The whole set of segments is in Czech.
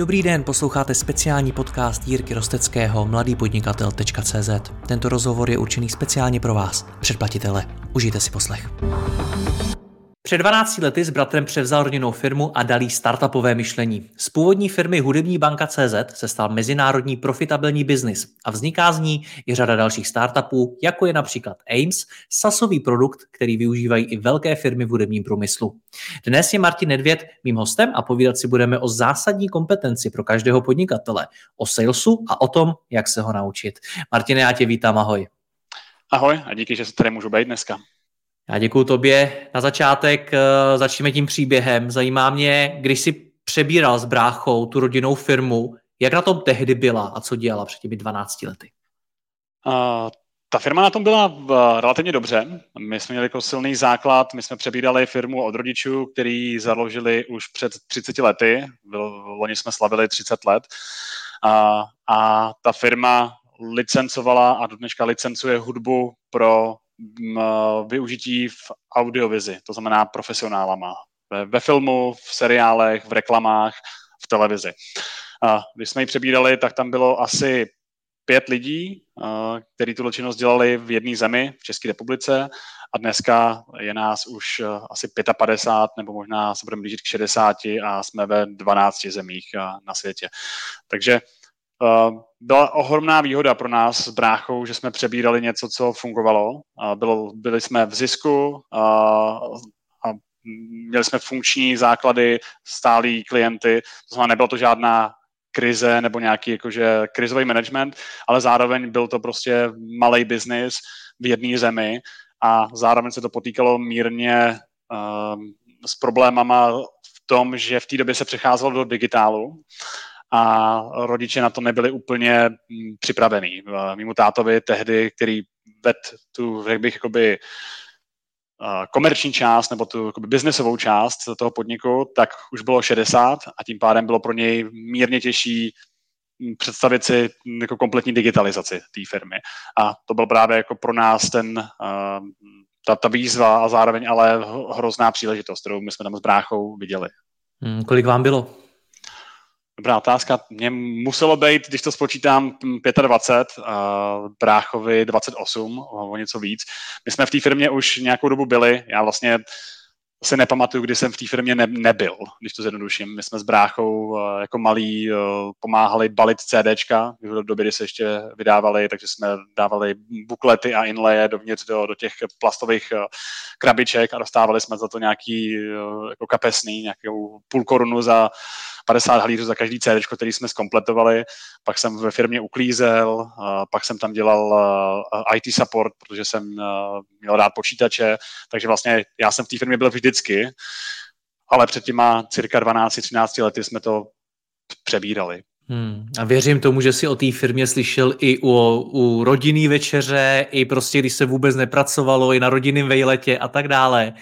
Dobrý den, posloucháte speciální podcast Jirky Rosteckého mladýpodnikatel.cz. Tento rozhovor je určený speciálně pro vás, předplatitele. Užijte si poslech. Před 12 lety s bratrem převzal rodinnou firmu a dalí startupové myšlení. Z původní firmy Hudební banka CZ se stal mezinárodní profitabilní biznis a vzniká z ní i řada dalších startupů, jako je například Ames, sasový produkt, který využívají i velké firmy v hudebním průmyslu. Dnes je Martin Nedvěd mým hostem a povídat si budeme o zásadní kompetenci pro každého podnikatele, o salesu a o tom, jak se ho naučit. Martine, já tě vítám, ahoj. Ahoj a díky, že se tady můžu být dneska. Já děkuji tobě. Na začátek uh, začneme tím příběhem. Zajímá mě, když jsi přebíral s bráchou tu rodinnou firmu, jak na tom tehdy byla a co dělala před těmi 12 lety? Uh, ta firma na tom byla uh, relativně dobře. My jsme měli jako silný základ, my jsme přebírali firmu od rodičů, který založili už před 30 lety. Loni jsme slavili 30 let. Uh, a ta firma licencovala a do dneška licencuje hudbu pro využití v audiovizi, to znamená profesionálama. Ve, ve filmu, v seriálech, v reklamách, v televizi. Když jsme ji přebírali, tak tam bylo asi pět lidí, kteří tu činnost dělali v jedné zemi, v České republice a dneska je nás už asi 55 nebo možná se budeme blížit k 60 a jsme ve 12 zemích na světě. Takže byla ohromná výhoda pro nás s bráchou, že jsme přebírali něco, co fungovalo. Uh, bylo, byli jsme v zisku uh, a měli jsme funkční základy, stálí klienty, to znamená, nebyla to žádná krize nebo nějaký jakože krizový management, ale zároveň byl to prostě malý biznis v jedné zemi a zároveň se to potýkalo mírně uh, s problémama v tom, že v té době se přecházelo do digitálu a rodiče na to nebyli úplně mm, připravení. Mimo tátovi tehdy, který ved tu, jak bych, jakoby, komerční část nebo tu jakoby, biznesovou část toho podniku, tak už bylo 60 a tím pádem bylo pro něj mírně těžší mm, představit si mm, jako kompletní digitalizaci té firmy. A to byl právě jako pro nás ten, ta, ta výzva a zároveň ale hrozná příležitost, kterou my jsme tam s bráchou viděli. Hmm, kolik vám bylo? Dobrá otázka. Mně muselo být, když to spočítám, 25, a bráchovi 28, o něco víc. My jsme v té firmě už nějakou dobu byli. Já vlastně si nepamatuju, kdy jsem v té firmě ne, nebyl, když to zjednoduším. My jsme s bráchou uh, jako malí uh, pomáhali balit CDčka, v době, kdy se ještě vydávali, takže jsme dávali buklety a inlaye dovnitř do, do těch plastových uh, krabiček a dostávali jsme za to nějaký jako kapesný, nějakou půl korunu za 50 halířů za každý CD, který jsme skompletovali. Pak jsem ve firmě uklízel, pak jsem tam dělal IT support, protože jsem měl rád počítače, takže vlastně já jsem v té firmě byl vždycky, ale před těma cirka 12-13 lety jsme to přebírali. Hmm. A věřím tomu, že si o té firmě slyšel i u, u rodinný večeře, i prostě, když se vůbec nepracovalo, i na rodinném vejletě a tak dále.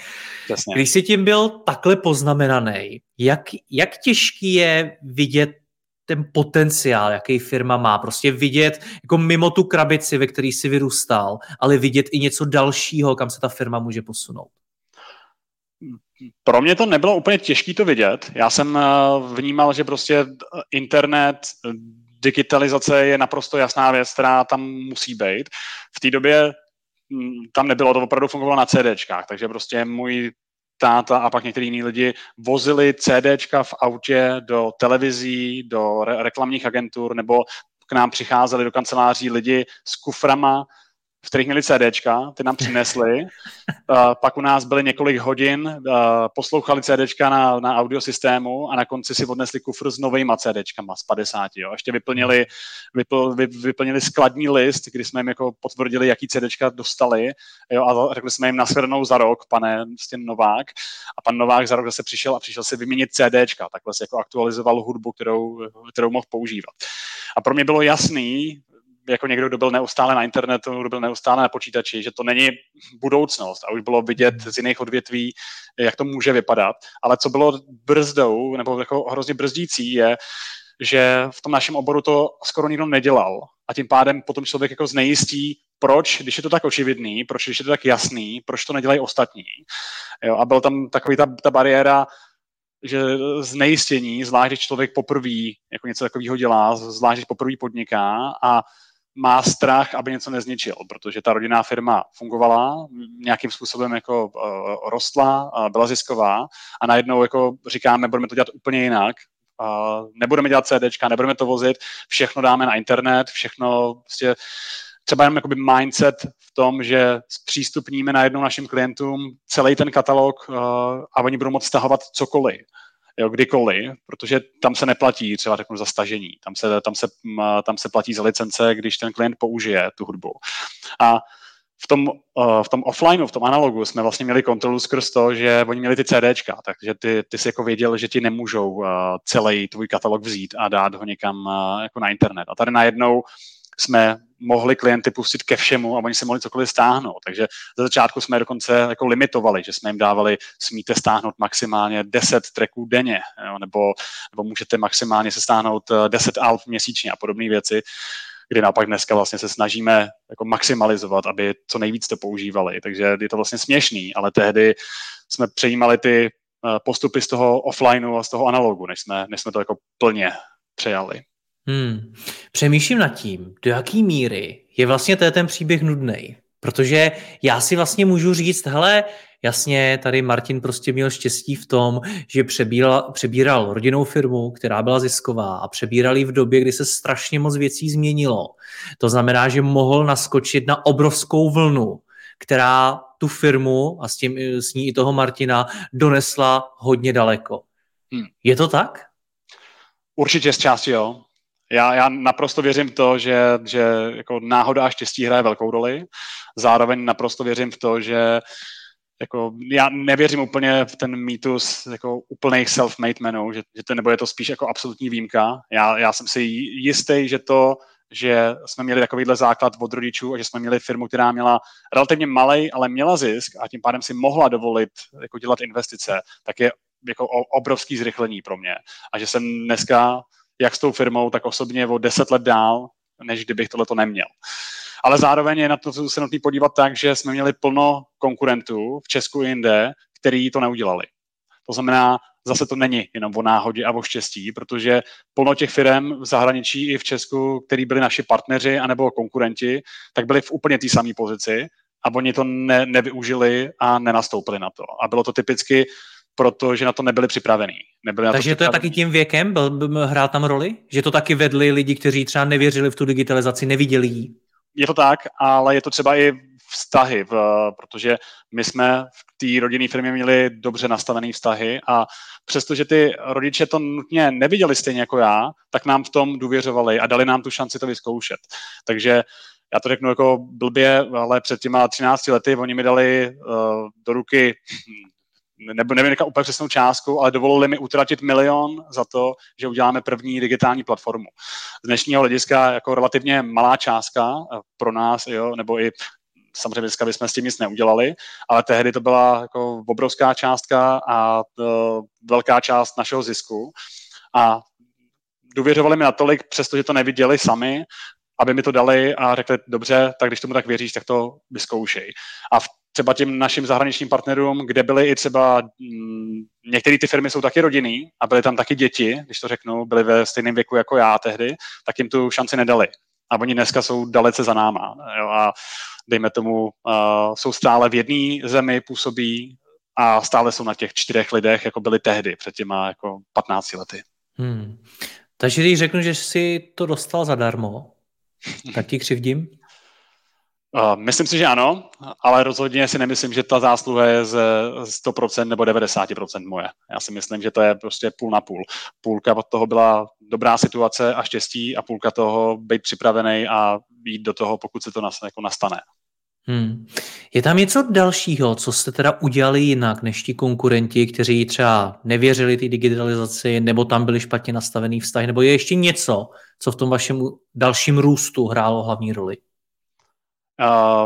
Jasně. Když jsi tím byl takhle poznamenaný, jak, jak těžký je vidět ten potenciál, jaký firma má. Prostě vidět jako mimo tu krabici, ve který si vyrůstal, ale vidět i něco dalšího, kam se ta firma může posunout. Pro mě to nebylo úplně těžké to vidět. Já jsem eh, vnímal, že prostě eh, internet, digitalizace je naprosto jasná věc, která tam musí být. V té době hm, tam nebylo, to opravdu fungovalo na CDčkách, takže prostě můj táta a pak některý jiní lidi vozili CDčka v autě do televizí, do re- reklamních agentur, nebo k nám přicházeli do kanceláří lidi s kuframa v kterých měli CDčka, ty nám přinesli. Uh, pak u nás byly několik hodin, uh, poslouchali CDčka na, na audiosystému a na konci si odnesli kufr s novejma CDčkama z 50. Jo. Ještě vyplnili, vypl, vy, vyplnili skladní list, kdy jsme jim jako potvrdili, jaký CDčka dostali jo, a řekli jsme jim nasledanou za rok, pane prostě Novák. A pan Novák za rok zase přišel a přišel si vyměnit CDčka. Takhle si jako aktualizoval hudbu, kterou, kterou mohl používat. A pro mě bylo jasný, jako někdo, kdo byl neustále na internetu, kdo byl neustále na počítači, že to není budoucnost a už bylo vidět z jiných odvětví, jak to může vypadat. Ale co bylo brzdou, nebo jako hrozně brzdící, je, že v tom našem oboru to skoro nikdo nedělal a tím pádem potom člověk jako znejistí, proč, když je to tak očividný, proč, když je to tak jasný, proč to nedělají ostatní. Jo, a byl tam takový ta, ta bariéra, že znejistění, zvlášť když člověk poprvé jako něco takového dělá, zvlášť když poprvé podniká a má strach, aby něco nezničil, protože ta rodinná firma fungovala, nějakým způsobem jako uh, rostla, uh, byla zisková a najednou jako říkáme, budeme to dělat úplně jinak, uh, nebudeme dělat CDčka, nebudeme to vozit, všechno dáme na internet, všechno prostě třeba jenom jakoby mindset v tom, že zpřístupníme najednou našim klientům celý ten katalog uh, a oni budou moct stahovat cokoliv jo, kdykoliv, protože tam se neplatí třeba řeknu za stažení, tam se, tam, se, tam se platí za licence, když ten klient použije tu hudbu. A v tom, uh, v tom offlineu, v tom analogu jsme vlastně měli kontrolu skrz to, že oni měli ty CDčka, takže ty, ty si jako věděl, že ti nemůžou uh, celý tvůj katalog vzít a dát ho někam uh, jako na internet. A tady najednou jsme mohli klienty pustit ke všemu a oni si mohli cokoliv stáhnout. Takže za začátku jsme dokonce jako limitovali, že jsme jim dávali, smíte stáhnout maximálně 10 tracků denně, jo, nebo, nebo můžete maximálně se stáhnout 10 eh, alb měsíčně a podobné věci, kdy naopak dneska vlastně se snažíme jako maximalizovat, aby co nejvíc to používali. Takže je to vlastně směšný, ale tehdy jsme přejímali ty eh, postupy z toho offlineu a z toho analogu, než jsme, než jsme to jako plně přejali. Hmm. Přemýšlím nad tím, do jaký míry je vlastně ten příběh nudný. Protože já si vlastně můžu říct, hele, jasně, tady Martin prostě měl štěstí v tom, že přebíral, přebíral rodinnou firmu, která byla zisková a přebíral ji v době, kdy se strašně moc věcí změnilo. To znamená, že mohl naskočit na obrovskou vlnu, která tu firmu a s, tím, s ní i toho Martina donesla hodně daleko. Hmm. Je to tak? Určitě z části jo já, já naprosto věřím v to, že, že jako náhoda a štěstí hraje velkou roli. Zároveň naprosto věřím v to, že jako, já nevěřím úplně v ten mýtus jako úplných self-made menů, že, že to, nebo je to spíš jako absolutní výjimka. Já, já jsem si jistý, že to, že jsme měli takovýhle základ od rodičů a že jsme měli firmu, která měla relativně malý, ale měla zisk a tím pádem si mohla dovolit jako dělat investice, tak je jako obrovský zrychlení pro mě. A že jsem dneska jak s tou firmou, tak osobně o deset let dál, než kdybych tohle to neměl. Ale zároveň je na to se nutný podívat tak, že jsme měli plno konkurentů v Česku i jinde, který to neudělali. To znamená, zase to není jenom o náhodě a o štěstí, protože plno těch firm v zahraničí i v Česku, který byli naši partneři anebo konkurenti, tak byli v úplně té samé pozici a oni to ne, nevyužili a nenastoupili na to. A bylo to typicky protože na to nebyli připravení. Nebyli na Takže to, to je taky tím věkem, byl, byl, hrál tam roli? Že to taky vedli lidi, kteří třeba nevěřili v tu digitalizaci, neviděli ji? Je to tak, ale je to třeba i vztahy, v, protože my jsme v té rodinné firmě měli dobře nastavené vztahy a přestože ty rodiče to nutně neviděli stejně jako já, tak nám v tom důvěřovali a dali nám tu šanci to vyzkoušet. Takže já to řeknu jako blbě, ale před těma 13 lety oni mi dali uh, do ruky nebo nevím jaká úplně přesnou částku, ale dovolili mi utratit milion za to, že uděláme první digitální platformu. Z dnešního hlediska jako relativně malá částka eh, pro nás, jo, nebo i samozřejmě dneska bychom s tím nic neudělali, ale tehdy to byla jako obrovská částka a to, eh, velká část našeho zisku. A důvěřovali mi natolik, přestože to neviděli sami, aby mi to dali a řekli, dobře, tak když tomu tak věříš, tak to vyzkoušej. A v třeba těm našim zahraničním partnerům, kde byly i třeba mm, některé ty firmy jsou taky rodinný a byly tam taky děti, když to řeknu, byly ve stejném věku jako já tehdy, tak jim tu šanci nedali. A oni dneska jsou dalece za náma. Jo, a dejme tomu, uh, jsou stále v jedné zemi, působí a stále jsou na těch čtyřech lidech, jako byli tehdy, před těma jako 15 lety. Hmm. Takže když řeknu, že jsi to dostal zadarmo, tak ti křivdím? Uh, myslím si, že ano, ale rozhodně si nemyslím, že ta zásluha je z 100% nebo 90% moje. Já si myslím, že to je prostě půl na půl. Půlka od toho byla dobrá situace a štěstí a půlka toho být připravený a jít do toho, pokud se to nas, jako nastane. Hmm. Je tam něco dalšího, co jste teda udělali jinak než ti konkurenti, kteří třeba nevěřili té digitalizaci, nebo tam byli špatně nastavený vztah, nebo je ještě něco, co v tom vašem dalším růstu hrálo hlavní roli?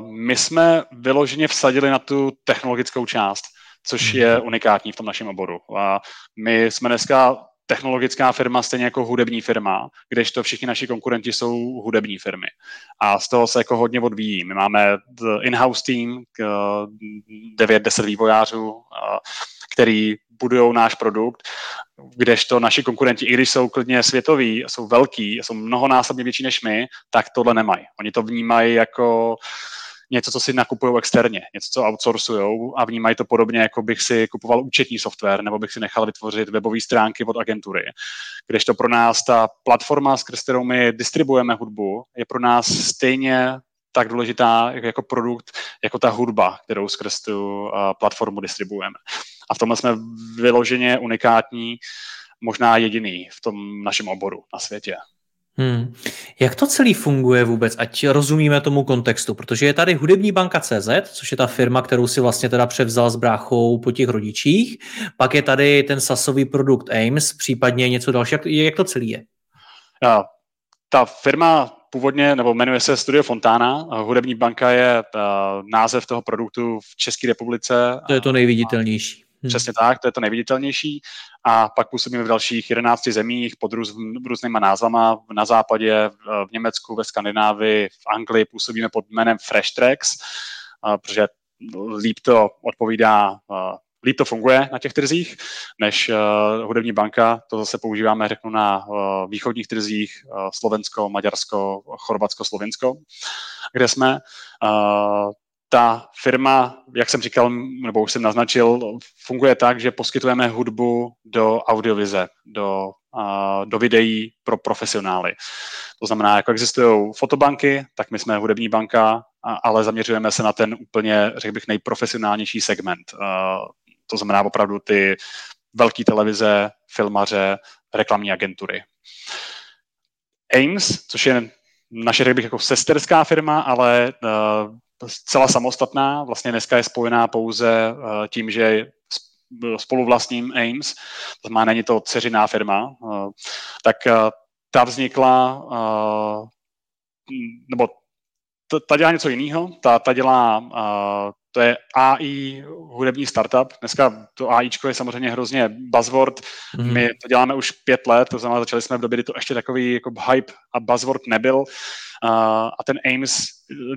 My jsme vyloženě vsadili na tu technologickou část, což je mhm. unikátní v tom našem oboru. A my jsme dneska technologická firma stejně jako hudební firma, kdežto všichni naši konkurenti jsou hudební firmy. A z toho se jako hodně odvíjí. My máme in-house team, 9-10 vývojářů, který budují náš produkt, kdežto naši konkurenti, i když jsou klidně světoví, jsou velký, jsou mnohonásobně větší než my, tak tohle nemají. Oni to vnímají jako něco, co si nakupují externě, něco, co outsourcují a vnímají to podobně, jako bych si kupoval účetní software nebo bych si nechal vytvořit webové stránky od agentury. Když to pro nás ta platforma, s kterou my distribuujeme hudbu, je pro nás stejně tak důležitá jako produkt, jako ta hudba, kterou skrz tu platformu distribuujeme. A v tomhle jsme vyloženě unikátní, možná jediný v tom našem oboru na světě. Hmm. Jak to celý funguje vůbec, ať rozumíme tomu kontextu, protože je tady hudební banka CZ, což je ta firma, kterou si vlastně teda převzal s bráchou po těch rodičích, pak je tady ten sasový produkt Ames, případně něco dalšího, jak, jak to celý je? Ja, ta firma původně, nebo jmenuje se Studio Fontana, hudební banka je uh, název toho produktu v České republice. To je to nejviditelnější. Hmm. Přesně tak, to je to nejviditelnější. A pak působíme v dalších 11 zemích pod růz, různýma názvama. Na západě, v Německu, ve Skandinávii, v Anglii působíme pod jménem Fresh Tracks, protože líp to odpovídá líp to funguje na těch trzích, než hudební banka. To zase používáme, řeknu, na východních trzích Slovensko, Maďarsko, Chorvatsko, Slovensko, kde jsme. Ta firma, jak jsem říkal, nebo už jsem naznačil, funguje tak, že poskytujeme hudbu do audiovize, do, uh, do videí pro profesionály. To znamená, jako existují fotobanky, tak my jsme hudební banka, ale zaměřujeme se na ten úplně, řekl bych, nejprofesionálnější segment. Uh, to znamená opravdu ty velké televize, filmaře, reklamní agentury. Ames, což je naše, řekl bych, jako sesterská firma, ale uh, zcela samostatná. Vlastně dneska je spojená pouze uh, tím, že spoluvlastním Ames, to znamená, není to dceřiná firma, uh, tak uh, ta vznikla, nebo ta dělá něco jiného, ta, ta dělá, to je AI hudební startup. Dneska to AIčko je samozřejmě hrozně buzzword. Mm. My to děláme už pět let, to znamená, začali jsme v době, kdy to ještě takový jako hype a buzzword nebyl. Uh, a ten Ames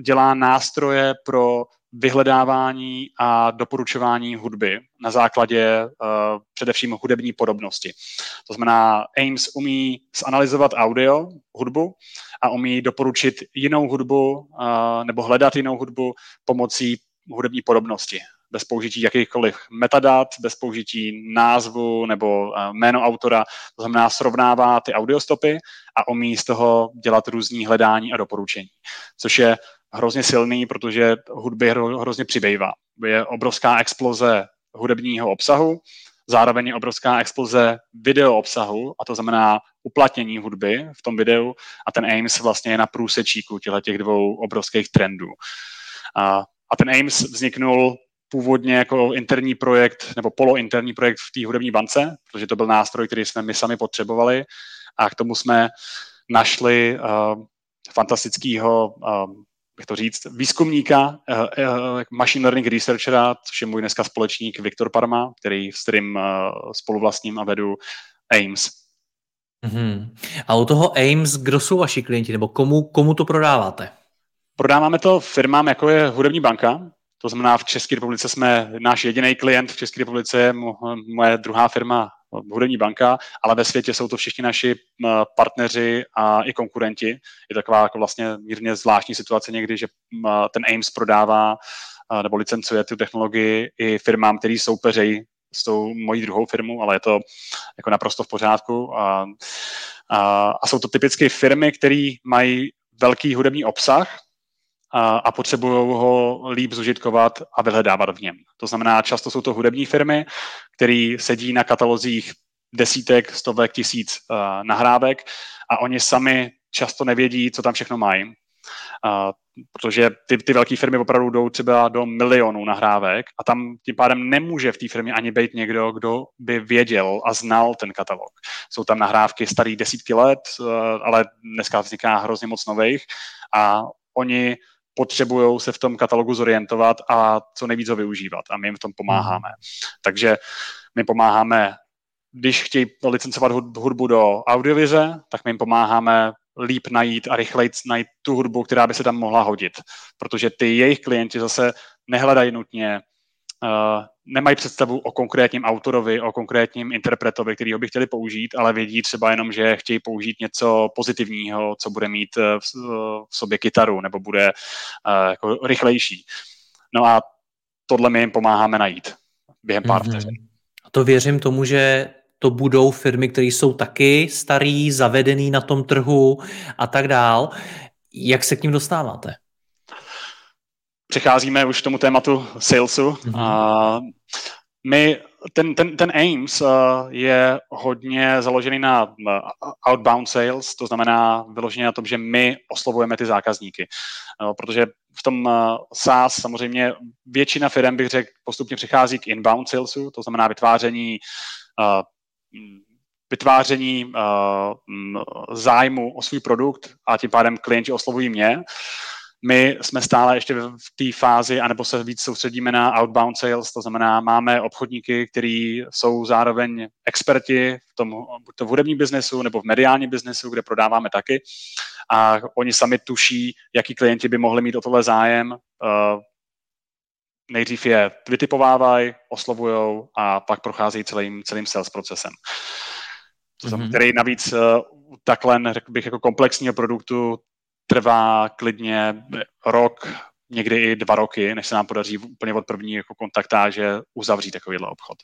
dělá nástroje pro vyhledávání a doporučování hudby na základě uh, především hudební podobnosti. To znamená, Ames umí zanalizovat audio, hudbu a umí doporučit jinou hudbu uh, nebo hledat jinou hudbu pomocí hudební podobnosti bez použití jakýchkoliv metadat, bez použití názvu nebo uh, jméno autora. To znamená, srovnává ty audiostopy a umí z toho dělat různý hledání a doporučení, což je hrozně silný, protože hudby hro, hrozně přibývá. Je obrovská exploze hudebního obsahu, zároveň je obrovská exploze video obsahu, a to znamená uplatnění hudby v tom videu a ten Ames vlastně je na průsečíku těchto těch dvou obrovských trendů. A, a ten Ames vzniknul původně jako interní projekt nebo polointerní projekt v té hudební bance, protože to byl nástroj, který jsme my sami potřebovali a k tomu jsme našli uh, fantastického uh, bych to říct, výzkumníka, uh, uh, machine learning researchera, což je můj dneska společník Viktor Parma, který, s kterým uh, spoluvlastním a vedu Ames. Mm-hmm. A u toho Ames, kdo jsou vaši klienti, nebo komu, komu to prodáváte? Prodáváme to firmám, jako je Hudební banka, to znamená, v České republice jsme, náš jediný klient v České republice je moje druhá firma hudební banka, ale ve světě jsou to všichni naši partneři a i konkurenti. Je taková jako vlastně mírně zvláštní situace někdy, že ten Ames prodává nebo licencuje tu technologii i firmám, který soupeřejí s tou mojí druhou firmou, ale je to jako naprosto v pořádku. A, a, a jsou to typicky firmy, které mají velký hudební obsah, a, a potřebují ho líp zužitkovat a vyhledávat v něm. To znamená, často jsou to hudební firmy, které sedí na katalozích desítek, stovek, tisíc uh, nahrávek a oni sami často nevědí, co tam všechno mají. Uh, protože ty, ty velké firmy opravdu jdou třeba do milionů nahrávek a tam tím pádem nemůže v té firmě ani být někdo, kdo by věděl a znal ten katalog. Jsou tam nahrávky starý desítky let, uh, ale dneska vzniká hrozně moc nových a oni potřebují se v tom katalogu zorientovat a co nejvíc ho využívat a my jim v tom pomáháme. Mm. Takže my pomáháme, když chtějí licencovat hudbu do audiovize, tak my jim pomáháme líp najít a rychleji najít tu hudbu, která by se tam mohla hodit. Protože ty jejich klienti zase nehledají nutně uh, nemají představu o konkrétním autorovi, o konkrétním interpretovi, který ho by chtěli použít, ale vědí třeba jenom, že chtějí použít něco pozitivního, co bude mít v, v sobě kytaru nebo bude uh, jako rychlejší. No a tohle my jim pomáháme najít během pár mm-hmm. vteřin. To věřím tomu, že to budou firmy, které jsou taky starý, zavedený na tom trhu a tak dál. Jak se k ním dostáváte? Přecházíme už k tomu tématu salesu. Mm-hmm. A my, ten, ten, ten Ames uh, je hodně založený na uh, outbound sales, to znamená vyloženě na tom, že my oslovujeme ty zákazníky. Uh, protože v tom SaaS samozřejmě většina firm, bych řekl, postupně přichází k inbound salesu, to znamená vytváření vytváření uh, zájmu o svůj produkt a tím pádem klienti oslovují mě. My jsme stále ještě v té fázi, anebo se víc soustředíme na outbound sales, to znamená, máme obchodníky, kteří jsou zároveň experti v tom, buď to v hudební biznesu nebo v mediálním biznesu, kde prodáváme taky. A oni sami tuší, jaký klienti by mohli mít o tohle zájem. Uh, nejdřív je vytipovávají, oslovujou a pak procházejí celým, celým sales procesem. Mm-hmm. Který navíc uh, takhle, řekl bych, jako komplexního produktu trvá klidně rok, někdy i dva roky, než se nám podaří úplně od první jako kontaktáže uzavřít takovýhle obchod.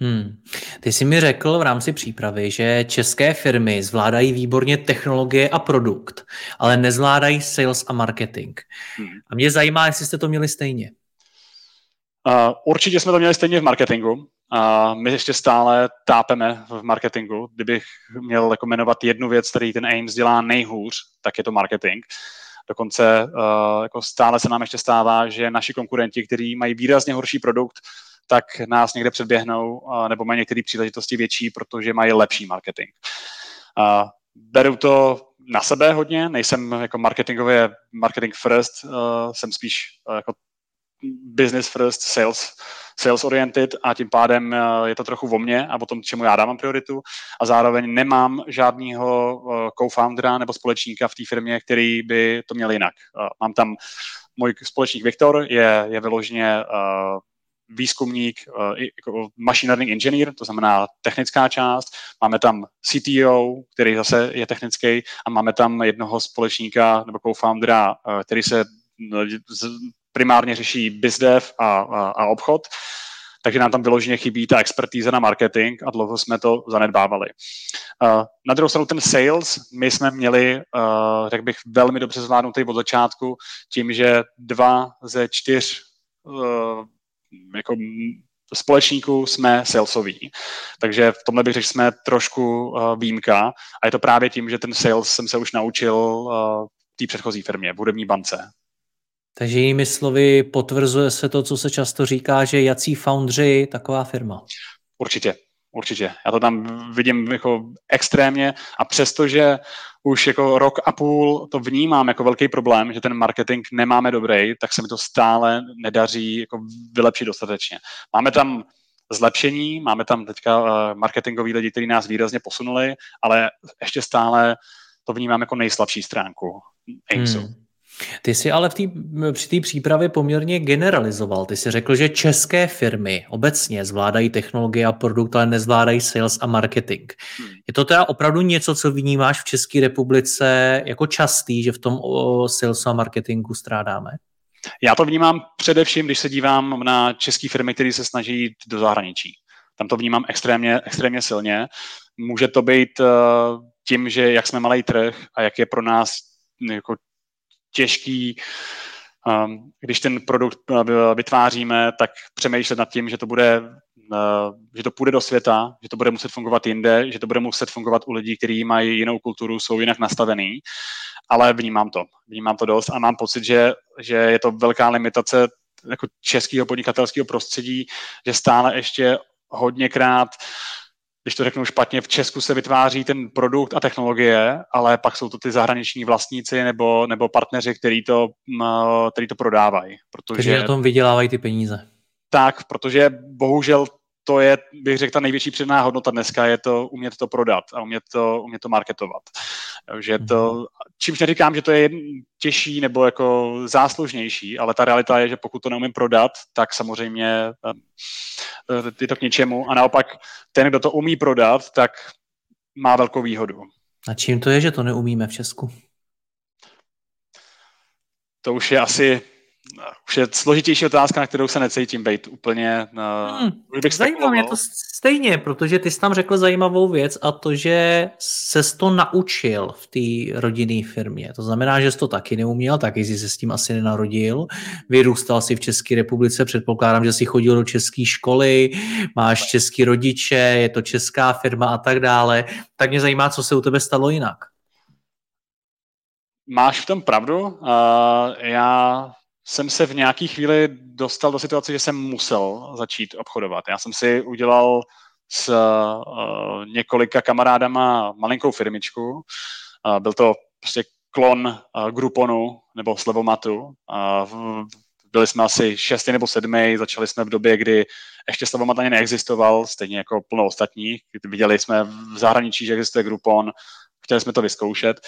Hmm. Ty jsi mi řekl v rámci přípravy, že české firmy zvládají výborně technologie a produkt, ale nezvládají sales a marketing. Hmm. A mě zajímá, jestli jste to měli stejně. Uh, určitě jsme to měli stejně v marketingu. A my ještě stále tápeme v marketingu. Kdybych měl jako jmenovat jednu věc, který ten Ames dělá nejhůř, tak je to marketing. Dokonce uh, jako stále se nám ještě stává, že naši konkurenti, kteří mají výrazně horší produkt, tak nás někde předběhnou uh, nebo mají některé příležitosti větší, protože mají lepší marketing. Uh, beru to na sebe hodně, nejsem jako marketingově marketing first, uh, jsem spíš uh, jako business first, sales, sales oriented a tím pádem eh, je to trochu o mně a o tom, čemu já dávám prioritu a zároveň nemám žádného eh, co-foundera nebo společníka v té firmě, který by to měl jinak. Eh, mám tam můj společník Viktor, je, je vyloženě výzkumník, jako machine learning engineer, to znamená technická část. Máme tam CTO, který zase je technický a máme tam jednoho společníka nebo co-foundera, který se primárně řeší bizdev a, a, a obchod, takže nám tam vyloženě chybí ta expertíza na marketing a dlouho jsme to zanedbávali. Uh, na druhou stranu ten sales, my jsme měli, uh, řekl bych, velmi dobře zvládnutý od začátku tím, že dva ze čtyř uh, jako společníků jsme salesoví. Takže v tomhle bych řekl, jsme trošku výjimka a je to právě tím, že ten sales jsem se už naučil té předchozí firmě, v hudební bance. Takže jinými slovy potvrzuje se to, co se často říká, že jací foundři taková firma. Určitě, určitě. Já to tam vidím jako extrémně a přestože už jako rok a půl to vnímám jako velký problém, že ten marketing nemáme dobrý, tak se mi to stále nedaří jako vylepšit dostatečně. Máme tam zlepšení, máme tam teďka uh, marketingový lidi, kteří nás výrazně posunuli, ale ještě stále to vnímám jako nejslabší stránku. Hmm. Ty jsi ale v tý, při té přípravě poměrně generalizoval. Ty jsi řekl, že české firmy obecně zvládají technologie a produkt, ale nezvládají sales a marketing. Hmm. Je to teda opravdu něco, co vnímáš v České republice jako častý, že v tom sales a marketingu strádáme? Já to vnímám především, když se dívám na české firmy, které se snaží jít do zahraničí. Tam to vnímám extrémně, extrémně silně. Může to být uh, tím, že jak jsme malý trh a jak je pro nás jako těžký, um, když ten produkt uh, vytváříme, tak přemýšlet nad tím, že to bude uh, že to půjde do světa, že to bude muset fungovat jinde, že to bude muset fungovat u lidí, kteří mají jinou kulturu, jsou jinak nastavený, ale vnímám to. Vnímám to dost a mám pocit, že, že je to velká limitace jako českého podnikatelského prostředí, že stále ještě hodněkrát když to řeknu špatně, v Česku se vytváří ten produkt a technologie, ale pak jsou to ty zahraniční vlastníci nebo, nebo partneři, který to, který to prodávají. Protože na tom vydělávají ty peníze. Tak, protože bohužel to je, bych řekl, ta největší přidaná hodnota dneska, je to umět to prodat a umět to, umět to marketovat. Že to, čímž neříkám, že to je těžší nebo jako záslužnější, ale ta realita je, že pokud to neumím prodat, tak samozřejmě eh, je to k ničemu a naopak ten, kdo to umí prodat, tak má velkou výhodu. A čím to je, že to neumíme v Česku? To už je asi už je složitější otázka, na kterou se necítím být úplně. Uh, hmm, zajímá mě to stejně, protože ty jsi tam řekl zajímavou věc a to, že se to naučil v té rodinné firmě. To znamená, že jsi to taky neuměl, taky jsi se s tím asi nenarodil. Vyrůstal si v České republice, předpokládám, že jsi chodil do české školy, máš český rodiče, je to česká firma a tak dále. Tak mě zajímá, co se u tebe stalo jinak. Máš v tom pravdu. Uh, já jsem se v nějaký chvíli dostal do situace, že jsem musel začít obchodovat. Já jsem si udělal s uh, několika kamarádama malinkou firmičku. Uh, byl to prostě klon uh, Grouponu nebo Slevomatu. Uh, byli jsme asi šestý nebo sedmý, začali jsme v době, kdy ještě Slevomat ani neexistoval, stejně jako plno ostatních. Viděli jsme v zahraničí, že existuje Groupon, chtěli jsme to vyzkoušet.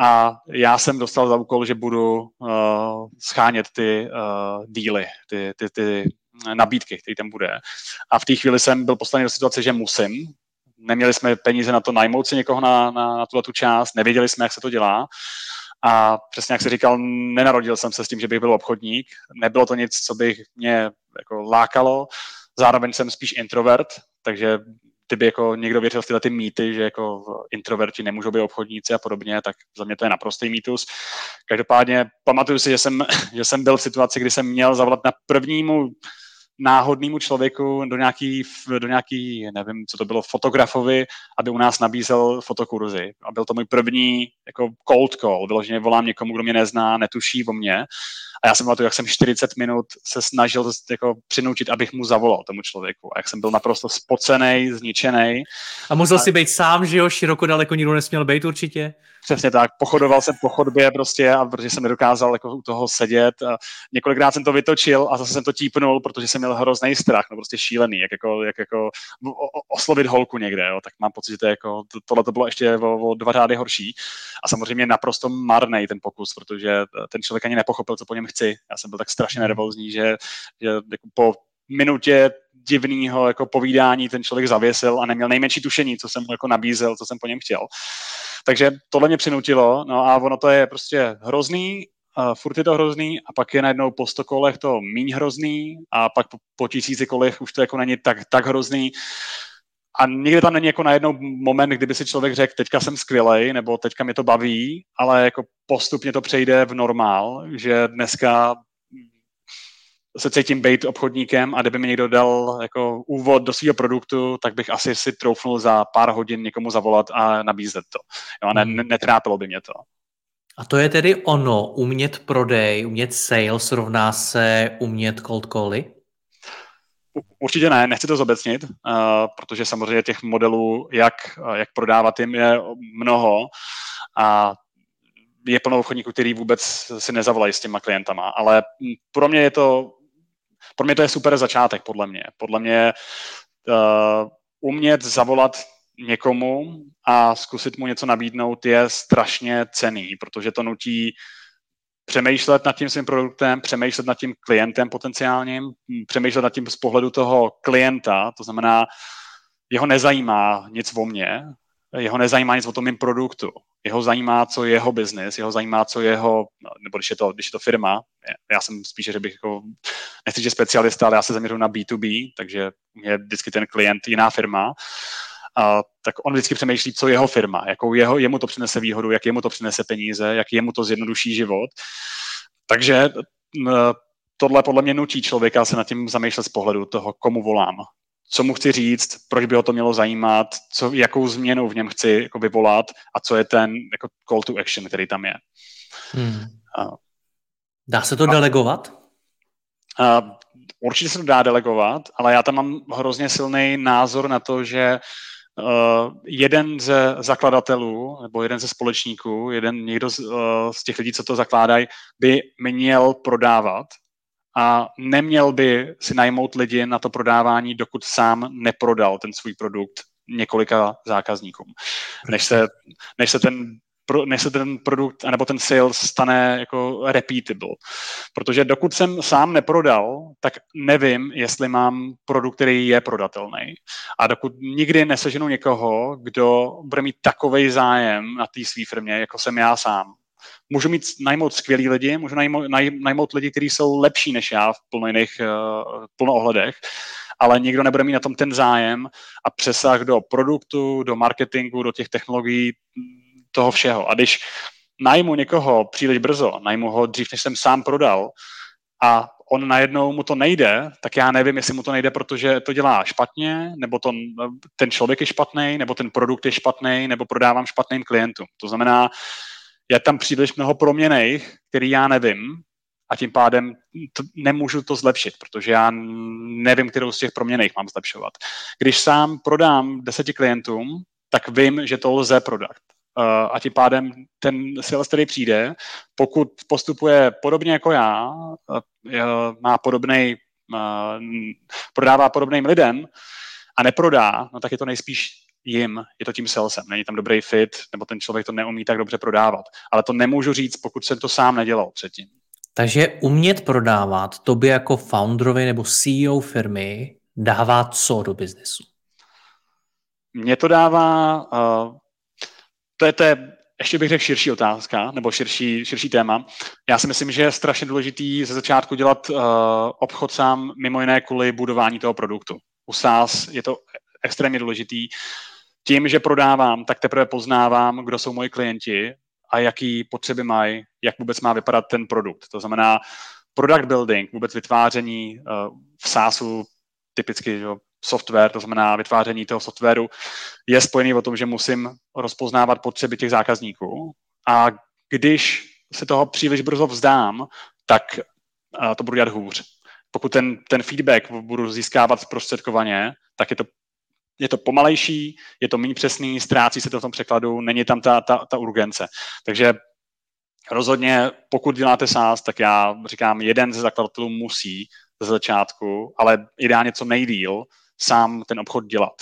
A já jsem dostal za úkol, že budu uh, schánět ty uh, díly, ty, ty, ty nabídky, které tam bude. A v té chvíli jsem byl postaven do situace, že musím. Neměli jsme peníze na to najmout si někoho na, na, na tuhle tu část, nevěděli jsme, jak se to dělá. A přesně jak se říkal, nenarodil jsem se s tím, že bych byl obchodník. Nebylo to nic, co bych mě jako lákalo. Zároveň jsem spíš introvert, takže kdyby jako někdo věřil v tyhle ty mýty, že jako introverti nemůžou být obchodníci a podobně, tak za mě to je naprostý mýtus. Každopádně pamatuju si, že jsem, že jsem byl v situaci, kdy jsem měl zavolat na prvnímu náhodnému člověku do nějaký, do nějaký, nevím, co to bylo, fotografovi, aby u nás nabízel fotokurzy. A byl to můj první jako cold call, vyloženě volám někomu, kdo mě nezná, netuší o mě a já jsem to, jak jsem 40 minut se snažil jako přinutit, abych mu zavolal tomu člověku. A jak jsem byl naprosto spocený, zničený. A musel a... si být sám, že jo, široko daleko nikdo nesměl být určitě? Přesně tak, pochodoval jsem po chodbě prostě, a protože jsem nedokázal jako u toho sedět. A několikrát jsem to vytočil a zase jsem to típnul, protože jsem měl hrozný strach, no prostě šílený, jak jako, jak jako oslovit holku někde, jo. tak mám pocit, že to jako, to, tohle to bylo ještě o, o dva řády horší. A samozřejmě naprosto marný ten pokus, protože ten člověk ani nepochopil, co po něm chci. Já jsem byl tak strašně nervózní, že, že jako po minutě divného jako povídání ten člověk zavěsil a neměl nejmenší tušení, co jsem mu jako nabízel, co jsem po něm chtěl. Takže tohle mě přinutilo, no a ono to je prostě hrozný, uh, furt je to hrozný a pak je najednou po sto kolech to míň hrozný a pak po, po tisíci kolech už to jako není tak, tak hrozný. A nikdy tam není jako najednou moment, kdyby si člověk řekl, teďka jsem skvělej, nebo teďka mě to baví, ale jako postupně to přejde v normál, že dneska se cítím být obchodníkem a kdyby mi někdo dal jako úvod do svého produktu, tak bych asi si troufnul za pár hodin někomu zavolat a nabízet to. Jo, ne, hmm. netrápilo by mě to. A to je tedy ono, umět prodej, umět sales rovná se umět cold cally? Určitě ne, nechci to zobecnit, uh, protože samozřejmě těch modelů, jak, jak prodávat jim, je mnoho a je plno obchodníků, který vůbec si nezavolají s těma klientama, ale pro mě je to pro mě to je super začátek, podle mě. Podle mě uh, umět zavolat někomu a zkusit mu něco nabídnout je strašně cený, protože to nutí přemýšlet nad tím svým produktem, přemýšlet nad tím klientem potenciálním, přemýšlet nad tím z pohledu toho klienta, to znamená, jeho nezajímá nic o mně, jeho nezajímá nic o tom mým produktu. Jeho zajímá, co je jeho biznis, jeho zajímá, co jeho, nebo když je to, když je to firma, já jsem spíše, že bych jako, nechci, že specialista, ale já se zaměřuji na B2B, takže je vždycky ten klient jiná firma, a, tak on vždycky přemýšlí, co jeho firma, jakou jeho, jemu to přinese výhodu, jak jemu to přinese peníze, jak jemu to zjednoduší život. Takže tohle podle mě nutí člověka se nad tím zamýšlet z pohledu toho, komu volám co mu chci říct, proč by ho to mělo zajímat, co, jakou změnu v něm chci jako vyvolat a co je ten jako call to action, který tam je. Hmm. Uh, dá se to a, delegovat? Uh, určitě se to dá delegovat, ale já tam mám hrozně silný názor na to, že uh, jeden ze zakladatelů nebo jeden ze společníků, jeden někdo z, uh, z těch lidí, co to zakládají, by měl prodávat a neměl by si najmout lidi na to prodávání, dokud sám neprodal ten svůj produkt několika zákazníkům. Než se, než se ten pro, než se ten produkt nebo ten sales stane jako repeatable. Protože dokud jsem sám neprodal, tak nevím, jestli mám produkt, který je prodatelný. A dokud nikdy neseženu někoho, kdo bude mít takový zájem na té své firmě, jako jsem já sám, můžu mít najmout skvělý lidi, můžu najmout, najmout lidi, kteří jsou lepší než já v plno jiných uh, plno ohledech, ale nikdo nebude mít na tom ten zájem a přesah do produktu, do marketingu, do těch technologií, toho všeho. A když najmu někoho příliš brzo, najmu ho dřív, než jsem sám prodal, a on najednou mu to nejde, tak já nevím, jestli mu to nejde, protože to dělá špatně, nebo to, ten člověk je špatný, nebo ten produkt je špatný, nebo prodávám špatným klientům. To znamená, je tam příliš mnoho proměných, který já nevím, a tím pádem to, nemůžu to zlepšit, protože já nevím, kterou z těch proměných mám zlepšovat. Když sám prodám deseti klientům, tak vím, že to lze prodat. Uh, a tím pádem ten sales, který přijde, pokud postupuje podobně jako já, uh, má podobný, uh, prodává podobným lidem a neprodá, no tak je to nejspíš jim, je to tím salesem, není tam dobrý fit, nebo ten člověk to neumí tak dobře prodávat. Ale to nemůžu říct, pokud jsem to sám nedělal předtím. Takže umět prodávat tobě jako founderovi nebo CEO firmy dává co do biznesu? Mně to dává, uh, to je, to je ještě bych řekl širší otázka, nebo širší, širší téma. Já si myslím, že je strašně důležitý ze začátku dělat uh, obchod sám mimo jiné kvůli budování toho produktu. U SaaS je to extrémně důležitý. Tím, že prodávám, tak teprve poznávám, kdo jsou moji klienti a jaký potřeby mají, jak vůbec má vypadat ten produkt. To znamená product building, vůbec vytváření uh, v SaaSu typicky že, software, to znamená vytváření toho softwaru, je spojený o tom, že musím rozpoznávat potřeby těch zákazníků. A když se toho příliš brzo vzdám, tak to budu dělat hůř. Pokud ten, ten feedback budu získávat zprostředkovaně, tak je to je to pomalejší, je to méně přesný, ztrácí se to v tom překladu, není tam ta, ta, ta urgence. Takže rozhodně, pokud děláte SaaS, tak já říkám, jeden ze zakladatelů musí ze začátku, ale ideálně co nejdíl, sám ten obchod dělat.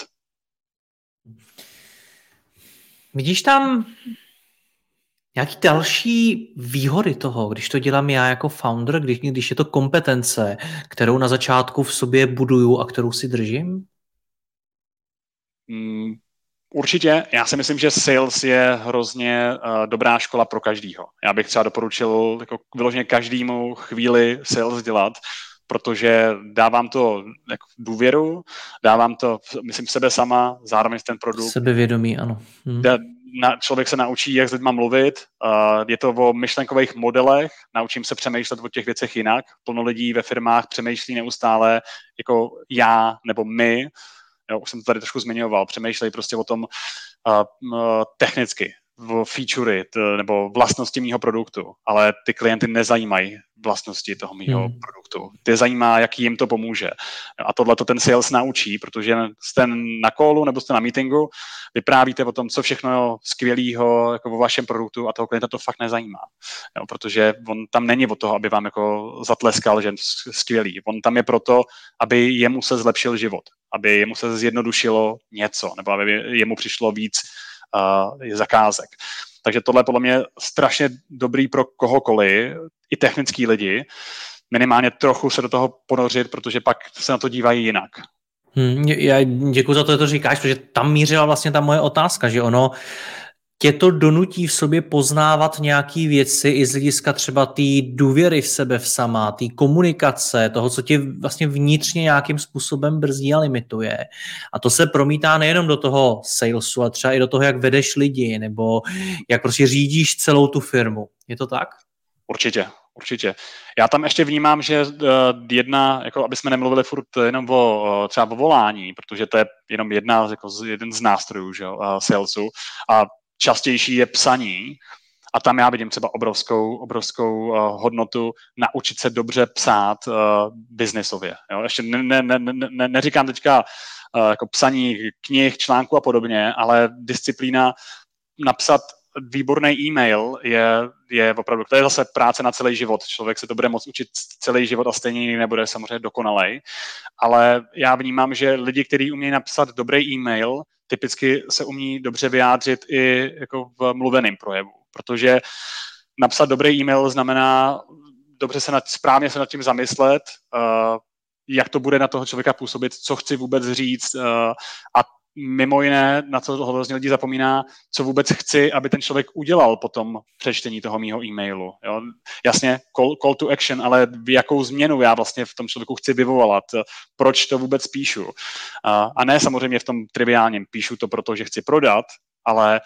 Vidíš tam nějaký další výhody toho, když to dělám já jako founder, když, když je to kompetence, kterou na začátku v sobě buduju a kterou si držím? Mm, určitě, já si myslím, že sales je hrozně uh, dobrá škola pro každýho. Já bych třeba doporučil jako vyloženě každému chvíli sales dělat, protože dávám to jako důvěru, dávám to, myslím, sebe sama, zároveň ten produkt. Sebevědomí, ano. Hmm. Da, na, člověk se naučí, jak s lidma mluvit, uh, je to o myšlenkových modelech, naučím se přemýšlet o těch věcech jinak. Plno lidí ve firmách přemýšlí neustále jako já nebo my, Jo, už jsem to tady trošku zmiňoval, přemýšlej prostě o tom uh, uh, technicky, featurey nebo vlastnosti mýho produktu, ale ty klienty nezajímají vlastnosti toho mýho hmm. produktu. Ty zajímá, jaký jim to pomůže. A tohle to ten sales naučí, protože jste na callu nebo jste na meetingu, vyprávíte o tom, co všechno skvělého jako o vašem produktu a toho klienta to fakt nezajímá. Jo, protože on tam není o toho, aby vám jako zatleskal, že skvělý. On tam je proto, aby jemu se zlepšil život, aby jemu se zjednodušilo něco, nebo aby jemu přišlo víc uh, zakázek. Takže tohle je podle mě strašně dobrý pro kohokoliv, i technický lidi, minimálně trochu se do toho ponořit, protože pak se na to dívají jinak. Hmm, já děkuji za to, že to říkáš, protože tam mířila vlastně ta moje otázka, že ono tě to donutí v sobě poznávat nějaké věci i z hlediska třeba té důvěry v sebe v sama, té komunikace, toho, co tě vlastně vnitřně nějakým způsobem brzdí a limituje. A to se promítá nejenom do toho salesu, ale třeba i do toho, jak vedeš lidi, nebo jak prostě řídíš celou tu firmu. Je to tak? Určitě, určitě. Já tam ještě vnímám, že uh, jedna, jako aby jsme nemluvili furt jenom o třeba o volání, protože to je jenom jedna, jako jeden z nástrojů že, salesu a častější je psaní, a tam já vidím třeba obrovskou, obrovskou uh, hodnotu naučit se dobře psát uh, biznesově. Jo? Ještě ne, ne, ne, ne, neříkám teďka uh, jako psaní knih, článků a podobně, ale disciplína napsat výborný e-mail je, je opravdu, to je zase práce na celý život. Člověk se to bude moct učit celý život a stejně nebude samozřejmě dokonalej. Ale já vnímám, že lidi, kteří umějí napsat dobrý e-mail, typicky se umí dobře vyjádřit i jako v mluveném projevu, protože napsat dobrý e-mail znamená dobře se nad, správně se nad tím zamyslet, uh, jak to bude na toho člověka působit, co chci vůbec říct uh, a mimo jiné, na co hrozně lidí zapomíná, co vůbec chci, aby ten člověk udělal po tom přečtení toho mýho e-mailu. Jo? Jasně, call, call to action, ale jakou změnu já vlastně v tom člověku chci vyvolat, proč to vůbec píšu. A, a ne samozřejmě v tom triviálním, píšu to proto, že chci prodat, ale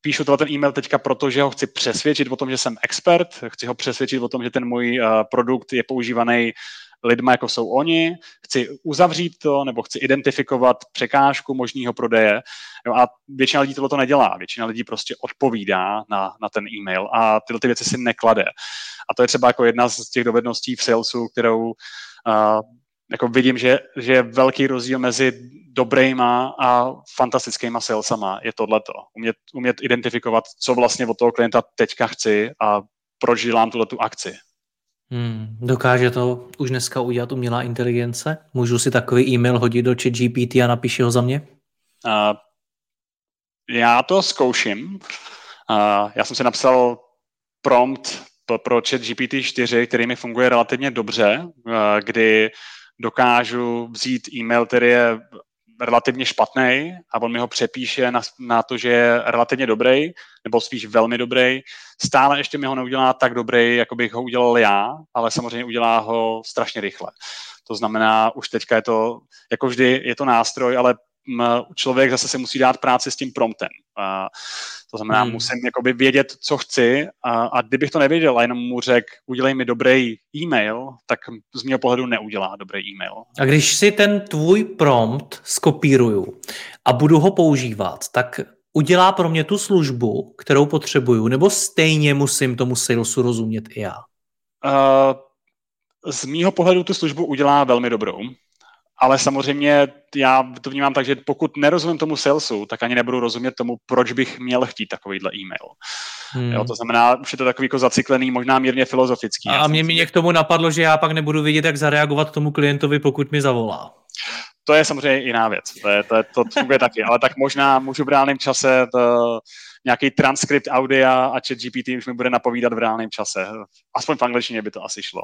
píšu tohle ten e-mail teďka proto, že ho chci přesvědčit o tom, že jsem expert, chci ho přesvědčit o tom, že ten můj uh, produkt je používaný lidma, jako jsou oni, chci uzavřít to, nebo chci identifikovat překážku možného prodeje. Jo, a většina lidí to nedělá. Většina lidí prostě odpovídá na, na ten e-mail a tyhle ty věci si neklade. A to je třeba jako jedna z těch dovedností v salesu, kterou uh, jako vidím, že, že je velký rozdíl mezi dobrýma a fantastickýma salesama. Je tohleto. Umět, umět identifikovat, co vlastně od toho klienta teďka chci a proč dělám tuhle tu akci. Hmm, dokáže to už dneska udělat umělá inteligence? Můžu si takový e-mail hodit do chat GPT a napíši ho za mě? Uh, já to zkouším. Uh, já jsem si napsal prompt pro chat GPT-4, který mi funguje relativně dobře, uh, kdy dokážu vzít e-mail, který je relativně špatný a on mi ho přepíše na, na to, že je relativně dobrý, nebo spíš velmi dobrý. Stále ještě mi ho neudělá tak dobrý, jako bych ho udělal já, ale samozřejmě udělá ho strašně rychle. To znamená, už teďka je to, jako vždy, je to nástroj, ale člověk zase se musí dát práci s tím promptem. A to znamená, hmm. musím jakoby vědět, co chci a, a kdybych to nevěděl a jenom mu řekl, udělej mi dobrý e-mail, tak z mého pohledu neudělá dobrý e-mail. A když si ten tvůj prompt skopíruju a budu ho používat, tak udělá pro mě tu službu, kterou potřebuju, nebo stejně musím tomu salesu rozumět i já? Uh, z mýho pohledu tu službu udělá velmi dobrou ale samozřejmě já to vnímám tak, že pokud nerozumím tomu salesu, tak ani nebudu rozumět tomu, proč bych měl chtít takovýhle e-mail. Hmm. Jo, to znamená, už je to takový jako zaciklený, možná mírně filozofický. A, a mě, mě k tomu napadlo, že já pak nebudu vědět, jak zareagovat tomu klientovi, pokud mi zavolá. To je samozřejmě jiná věc, to, je, to, je, to funguje taky, ale tak možná můžu v reálném čase to, nějaký transkript audia a chat GPT už mi bude napovídat v reálném čase. Aspoň v angličtině by to asi šlo.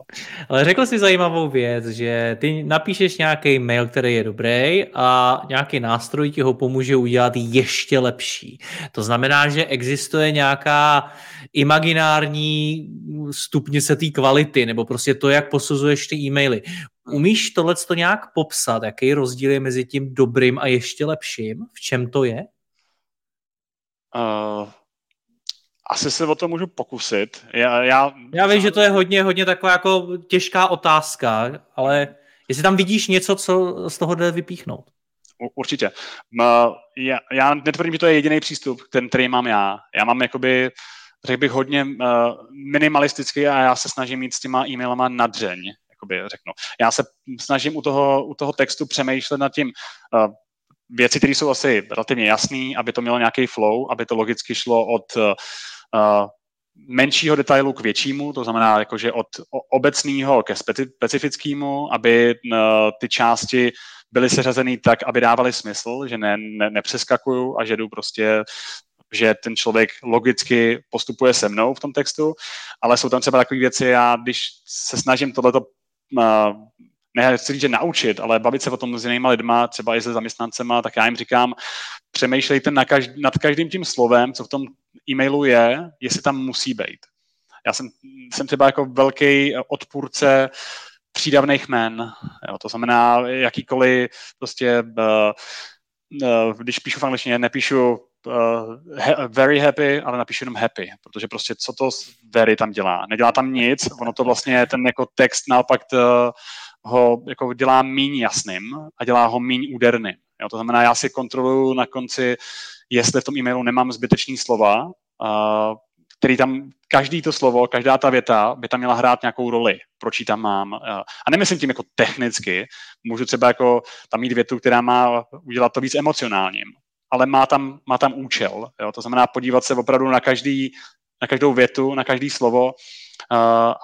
Ale řekl jsi zajímavou věc, že ty napíšeš nějaký mail, který je dobrý a nějaký nástroj ti ho pomůže udělat ještě lepší. To znamená, že existuje nějaká imaginární stupnice té kvality, nebo prostě to, jak posuzuješ ty e-maily. Umíš tohle to nějak popsat, jaký rozdíl je mezi tím dobrým a ještě lepším? V čem to je? Uh, asi se o to můžu pokusit. Já, já, já vím, že to je hodně, hodně taková jako těžká otázka, ale jestli tam vidíš něco, co z toho jde vypíchnout. Určitě. Já, já netvrdím, že to je jediný přístup, ten, který mám já. Já mám jakoby, řekl bych, hodně uh, minimalistický a já se snažím mít s těma e-mailama nadřeň, jakoby řeknu. Já se snažím u toho, u toho textu přemýšlet nad tím, věci, které jsou asi relativně jasné, aby to mělo nějaký flow, aby to logicky šlo od uh, menšího detailu k většímu, to znamená jakože od obecného ke specifickému, aby uh, ty části byly seřazeny tak, aby dávaly smysl, že ne, ne, nepřeskakuju a že jdu prostě že ten člověk logicky postupuje se mnou v tom textu, ale jsou tam třeba takové věci, já když se snažím tohleto uh, ne chci říct, že naučit, ale bavit se o tom s jinýma lidma, třeba i se zaměstnancema, tak já jim říkám, přemýšlejte na každý, nad každým tím slovem, co v tom e-mailu je, jestli tam musí být. Já jsem, jsem třeba jako velký odpůrce přídavných jmen. Jo, to znamená, jakýkoliv prostě, uh, když píšu v angličtině, nepíšu uh, very happy, ale napíšu jenom happy, protože prostě co to very tam dělá? Nedělá tam nic, ono to vlastně ten jako text naopak to, ho jako dělá míň jasným a dělá ho míň úderným. Jo, to znamená, já si kontroluju na konci, jestli v tom e-mailu nemám zbytečný slova, uh, který tam, každý to slovo, každá ta věta by tam měla hrát nějakou roli, proč ji tam mám. A nemyslím tím jako technicky, můžu třeba jako tam mít větu, která má udělat to víc emocionálním, ale má tam, má tam účel. Jo? To znamená podívat se opravdu na, každý, na každou větu, na každý slovo,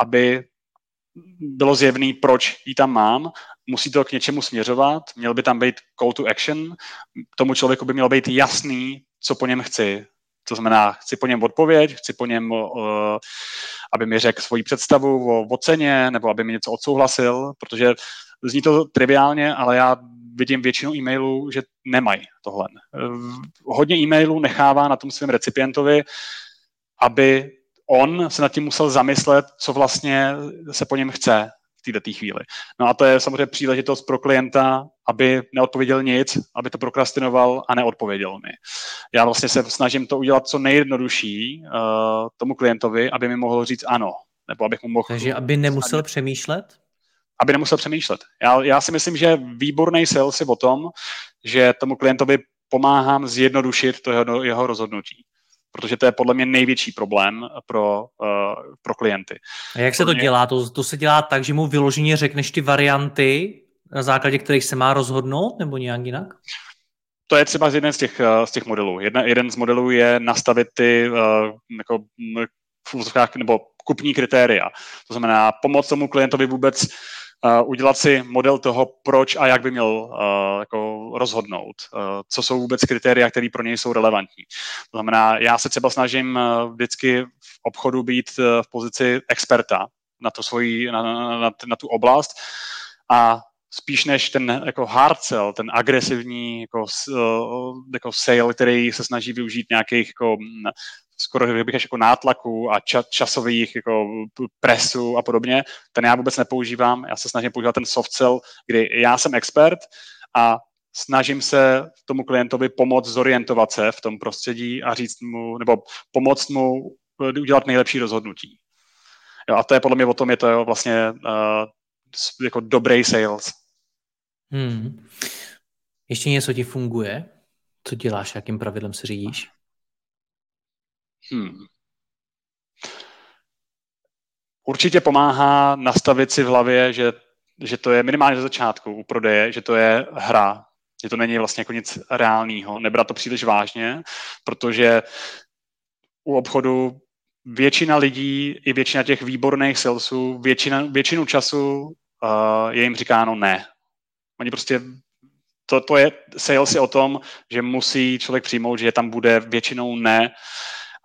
aby bylo zjevný, proč ji tam mám. Musí to k něčemu směřovat, měl by tam být call to action, tomu člověku by mělo být jasný, co po něm chci. To znamená, chci po něm odpověď, chci po něm, uh, aby mi řekl svoji představu o oceně, nebo aby mi něco odsouhlasil, protože zní to triviálně, ale já vidím většinu e-mailů, že nemají tohle. Hodně e-mailů nechává na tom svém recipientovi, aby on se nad tím musel zamyslet, co vlastně se po něm chce v této chvíli. No a to je samozřejmě příležitost pro klienta, aby neodpověděl nic, aby to prokrastinoval a neodpověděl mi. Já vlastně se snažím to udělat co nejjednodušší uh, tomu klientovi, aby mi mohl říct ano, nebo abych mu mohl... Takže aby nemusel snadně, přemýšlet? Aby nemusel přemýšlet. Já, já si myslím, že výborný sales je o tom, že tomu klientovi pomáhám zjednodušit to jeho, jeho rozhodnutí protože to je podle mě největší problém pro, uh, pro klienty. A jak se to dělá? To, to se dělá tak, že mu vyloženě řekneš ty varianty, na základě kterých se má rozhodnout, nebo nějak jinak? To je třeba z jeden z těch, uh, z těch modelů. Jedna, jeden z modelů je nastavit ty uh, jako, v nebo kupní kritéria. To znamená pomoct tomu klientovi vůbec uh, udělat si model toho, proč a jak by měl uh, jako rozhodnout, uh, co jsou vůbec kritéria, které pro něj jsou relevantní. To znamená, já se třeba snažím uh, vždycky v obchodu být uh, v pozici experta na, to svoji, na, na, na, tu oblast a spíš než ten jako hard sell, ten agresivní jako, jako sale, který se snaží využít nějakých jako skoro bych jako nátlaku a ča, časových jako presu a podobně, ten já vůbec nepoužívám. Já se snažím používat ten soft sell, kdy já jsem expert a snažím se tomu klientovi pomoct zorientovat se v tom prostředí a říct mu, nebo pomoct mu udělat nejlepší rozhodnutí. Jo, a to je podle mě o tom, je to vlastně uh, jako dobrý sales. Hmm. Ještě něco ti funguje? Co děláš, jakým pravidlem se řídíš? Hmm. Určitě pomáhá nastavit si v hlavě, že, že to je minimálně za začátku u prodeje, že to je hra, že to není vlastně jako nic reálného. Nebrat to příliš vážně, protože u obchodu většina lidí i většina těch výborných salesů, většina, většinu času uh, je jim říkáno ne. Oni prostě to, to je, sales je o tom, že musí člověk přijmout, že tam bude většinou ne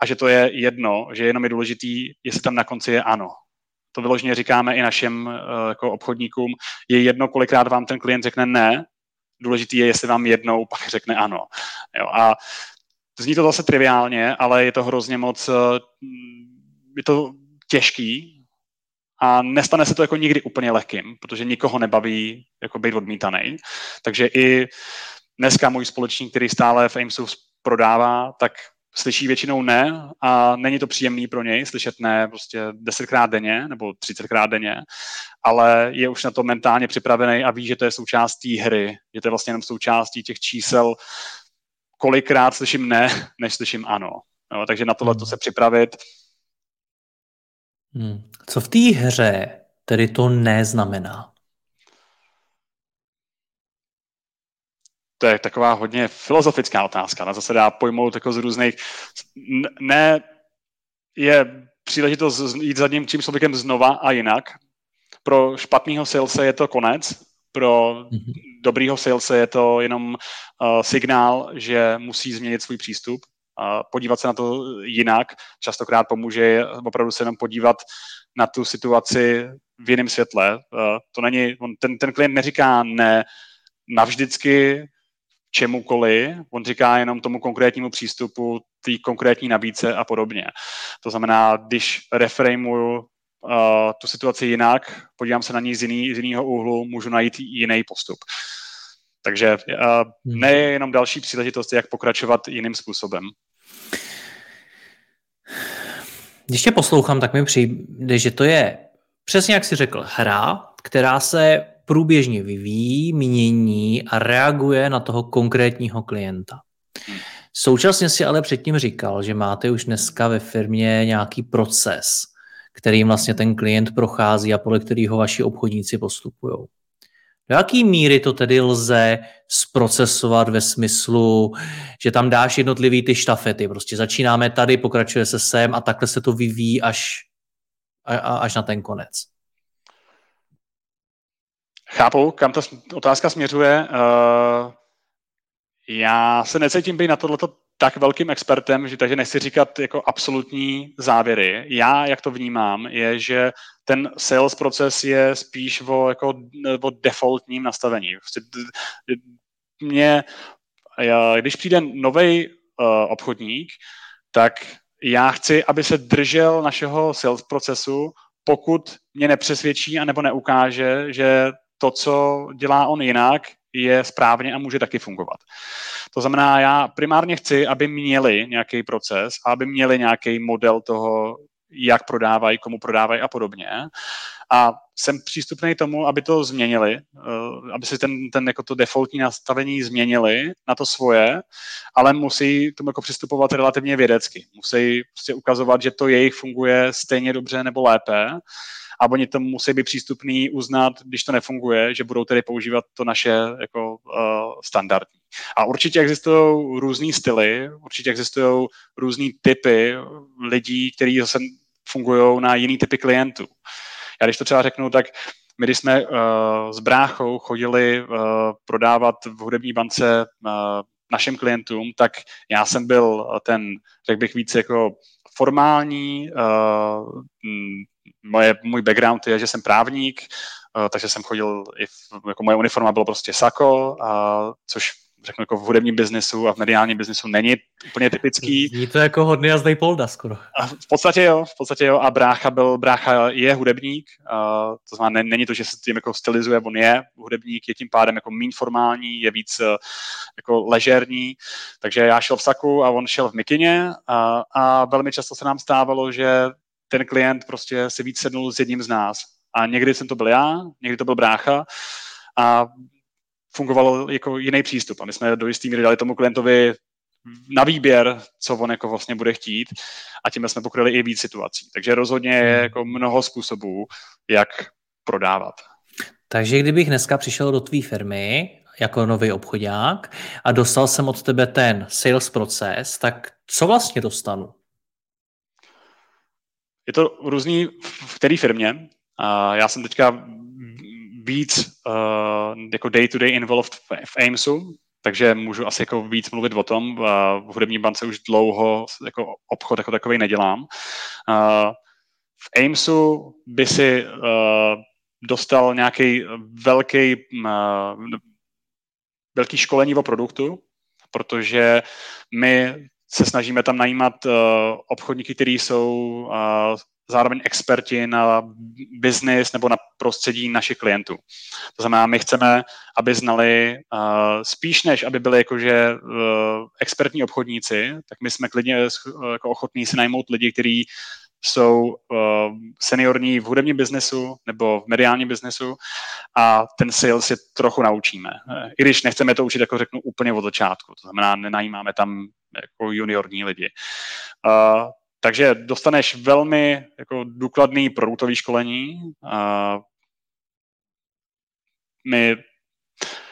a že to je jedno, že jenom je důležitý, jestli tam na konci je ano. To vyloženě říkáme i našim uh, jako obchodníkům. Je jedno, kolikrát vám ten klient řekne ne, důležitý je, jestli vám jednou pak řekne ano. Jo, a zní to zase triviálně, ale je to hrozně moc, uh, je to těžký, a nestane se to jako nikdy úplně lehkým, protože nikoho nebaví jako být odmítaný. Takže i dneska můj společník, který stále v Aimsu prodává, tak slyší většinou ne a není to příjemný pro něj slyšet ne prostě desetkrát denně nebo třicetkrát denně, ale je už na to mentálně připravený a ví, že to je součástí hry, že to je vlastně jenom součástí těch čísel, kolikrát slyším ne, než slyším ano. No, takže na tohle to hmm. se připravit. Hmm. Co v té hře tedy to neznamená? To je taková hodně filozofická otázka. Na zase dá pojmout jako z různých... Ne, je příležitost jít za tím čím člověkem znova a jinak. Pro špatného salese je to konec, pro mm-hmm. dobrýho salese je to jenom uh, signál, že musí změnit svůj přístup, uh, podívat se na to jinak. Častokrát pomůže opravdu se jenom podívat na tu situaci v jiném světle. Uh, to není, on, ten, ten klient neříká ne navždycky, čemukoliv, on říká jenom tomu konkrétnímu přístupu, té konkrétní nabídce a podobně. To znamená, když reframuju uh, tu situaci jinak, podívám se na ní z, jiný, z jiného úhlu, můžu najít jiný postup. Takže uh, ne je jenom další příležitost, jak pokračovat jiným způsobem. Když tě poslouchám, tak mi přijde, že to je přesně jak jsi řekl, hra, která se průběžně vyvíjí, mění a reaguje na toho konkrétního klienta. Současně si ale předtím říkal, že máte už dneska ve firmě nějaký proces, kterým vlastně ten klient prochází a podle kterého vaši obchodníci postupují. Do jaký míry to tedy lze zprocesovat ve smyslu, že tam dáš jednotlivý ty štafety, prostě začínáme tady, pokračuje se sem a takhle se to vyvíjí až, až na ten konec. Chápu, kam ta otázka směřuje. Uh, já se necítím být na tohleto tak velkým expertem, že takže nechci říkat jako absolutní závěry. Já, jak to vnímám, je, že ten sales proces je spíš o, jako, o defaultním nastavení. Prostě mě, když přijde nový uh, obchodník, tak já chci, aby se držel našeho sales procesu, pokud mě nepřesvědčí anebo neukáže, že to, co dělá on jinak, je správně a může taky fungovat. To znamená, já primárně chci, aby měli nějaký proces aby měli nějaký model toho, jak prodávají, komu prodávají a podobně. A jsem přístupný tomu, aby to změnili, eh, aby si ten, ten jako to defaultní nastavení změnili na to svoje, ale musí tomu jako přistupovat relativně vědecky. Musí prostě ukazovat, že to jejich funguje stejně dobře nebo lépe a oni to musí být přístupný uznat, když to nefunguje, že budou tedy používat to naše jako uh, standardní. A určitě existují různý styly, určitě existují různý typy lidí, kteří zase fungují na jiný typy klientů. Já když to třeba řeknu, tak my, když jsme uh, s bráchou chodili uh, prodávat v hudební bance uh, našim klientům, tak já jsem byl ten, řekl bych víc jako formální, uh, moje, můj background je, že jsem právník, uh, takže jsem chodil i v, jako moje uniforma bylo prostě sako, uh, což řeknu, jako v hudebním biznesu a v mediálním biznesu není úplně typický. Je to jako hodný a polda skoro. A v podstatě jo, v podstatě jo. A brácha byl, brácha je hudebník, uh, to znamená, není to, že se tím jako stylizuje, on je hudebník, je tím pádem jako méně formální, je víc uh, jako ležerní, takže já šel v saku a on šel v mikině a, a velmi často se nám stávalo, že ten klient prostě si víc sednul s jedním z nás. A někdy jsem to byl já, někdy to byl brácha a fungovalo jako jiný přístup. A my jsme do jistý míry dali tomu klientovi na výběr, co on jako vlastně bude chtít a tím jsme pokryli i víc situací. Takže rozhodně je hmm. jako mnoho způsobů, jak prodávat. Takže kdybych dneska přišel do tvý firmy jako nový obchodák a dostal jsem od tebe ten sales proces, tak co vlastně dostanu? Je to různý v které firmě. Já jsem teďka víc uh, jako day-to-day involved v, v AIMSu, takže můžu asi jako víc mluvit o tom. V hudební bance už dlouho jako obchod jako takový nedělám. V AIMSu by si uh, dostal nějaký velký, uh, velký školení o produktu, protože my se snažíme tam najímat uh, obchodníky, kteří jsou uh, zároveň experti na business nebo na prostředí našich klientů. To znamená, my chceme, aby znali uh, spíš než aby byli jakože uh, expertní obchodníci, tak my jsme klidně uh, jako ochotní si najmout lidi, kteří jsou uh, seniorní v hudebním biznesu nebo v mediálním biznesu a ten sales si trochu naučíme. I když nechceme to učit, jako řeknu, úplně od začátku. To znamená, nenajímáme tam jako juniorní lidi. Uh, takže dostaneš velmi jako důkladný produktový školení. Uh, my,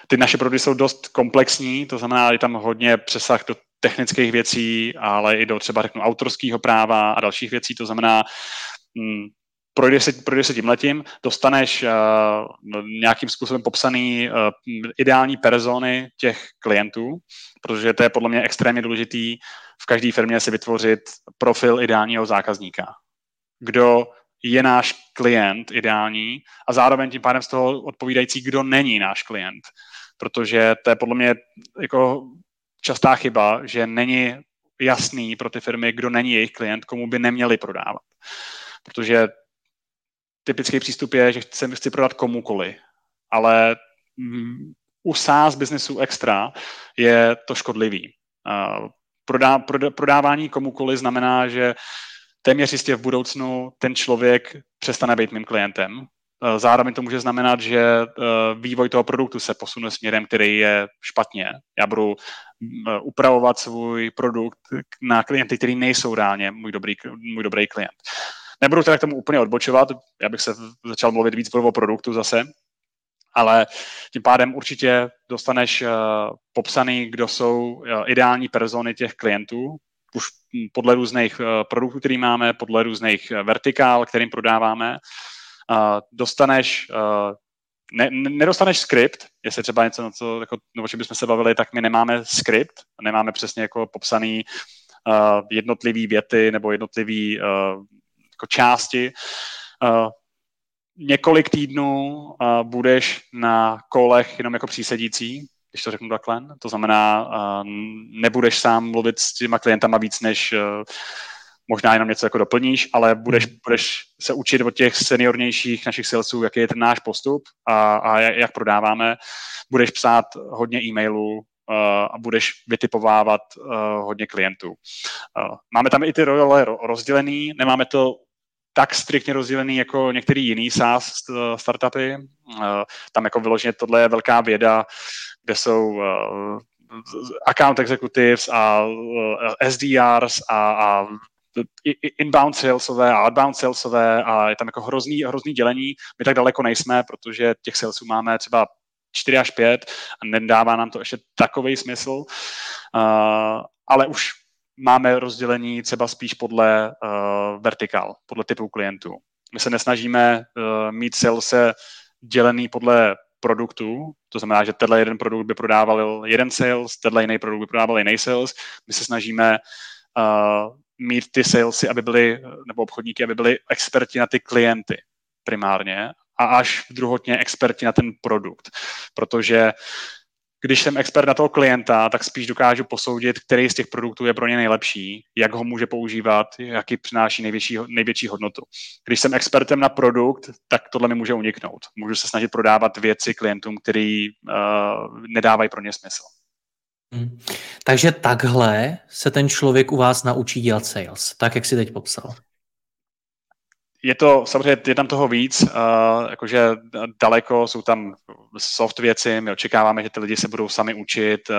ty naše produkty jsou dost komplexní, to znamená, je tam hodně přesah do technických věcí, ale i do třeba řeknu autorského práva a dalších věcí. To znamená, mm, projde se, projde se tím letím, dostaneš uh, nějakým způsobem popsaný uh, ideální persony těch klientů, protože to je podle mě extrémně důležitý v každé firmě si vytvořit profil ideálního zákazníka. Kdo je náš klient ideální a zároveň tím pádem z toho odpovídající, kdo není náš klient. Protože to je podle mě jako častá chyba, že není jasný pro ty firmy, kdo není jejich klient, komu by neměli prodávat. Protože typický přístup je, že chci, chci prodat komukoli, ale mm, u SaaS biznesu extra je to škodlivý. Prodá, prodá, prodávání komukoli znamená, že téměř jistě v budoucnu ten člověk přestane být mým klientem. Zároveň to může znamenat, že vývoj toho produktu se posune směrem, který je špatně. Já budu upravovat svůj produkt na klienty, který nejsou reálně můj dobrý, můj dobrý klient. Nebudu teda k tomu úplně odbočovat, já bych se začal mluvit víc o produktu zase, ale tím pádem určitě dostaneš popsaný, kdo jsou ideální persony těch klientů, už podle různých produktů, který máme, podle různých vertikál, kterým prodáváme. Dostaneš uh, ne, nedostaneš skript, jestli třeba něco, na co, jako, no, o čem bychom se bavili, tak my nemáme skript, nemáme přesně jako popsaný uh, jednotlivý věty nebo jednotlivý uh, jako části. Několik týdnů budeš na kolech jenom jako přísedící, když to řeknu takhle. To znamená, nebudeš sám mluvit s těma klientama víc než možná jenom něco jako doplníš, ale budeš, hmm. budeš se učit od těch seniornějších našich salesů, jaký je ten náš postup a, a jak prodáváme. Budeš psát hodně e-mailů uh, a budeš vytipovávat uh, hodně klientů. Uh, máme tam i ty role rozdělený, nemáme to tak striktně rozdělený jako některý jiný SaaS startupy. Tam jako vyloženě tohle je velká věda, kde jsou account executives a SDRs a, a inbound salesové a outbound salesové a je tam jako hrozný, hrozný dělení. My tak daleko nejsme, protože těch salesů máme třeba 4 až 5 a nedává nám to ještě takový smysl, uh, ale už máme rozdělení třeba spíš podle uh, vertikál, podle typu klientů. My se nesnažíme uh, mít salese dělený podle produktů, to znamená, že tenhle jeden produkt by prodával jeden sales, tenhle jiný produkt by prodával jiný sales. My se snažíme uh, mít ty salesy, aby byli, nebo obchodníky, aby byli experti na ty klienty primárně a až druhotně experti na ten produkt. Protože když jsem expert na toho klienta, tak spíš dokážu posoudit, který z těch produktů je pro ně nejlepší, jak ho může používat, jaký přináší největší, největší hodnotu. Když jsem expertem na produkt, tak tohle mi může uniknout. Můžu se snažit prodávat věci klientům, který uh, nedávají pro ně smysl. Hmm. Takže takhle se ten člověk u vás naučí dělat sales, tak jak si teď popsal. Je to, samozřejmě je tam toho víc, uh, jakože daleko jsou tam soft věci, my očekáváme, že ty lidi se budou sami učit, uh,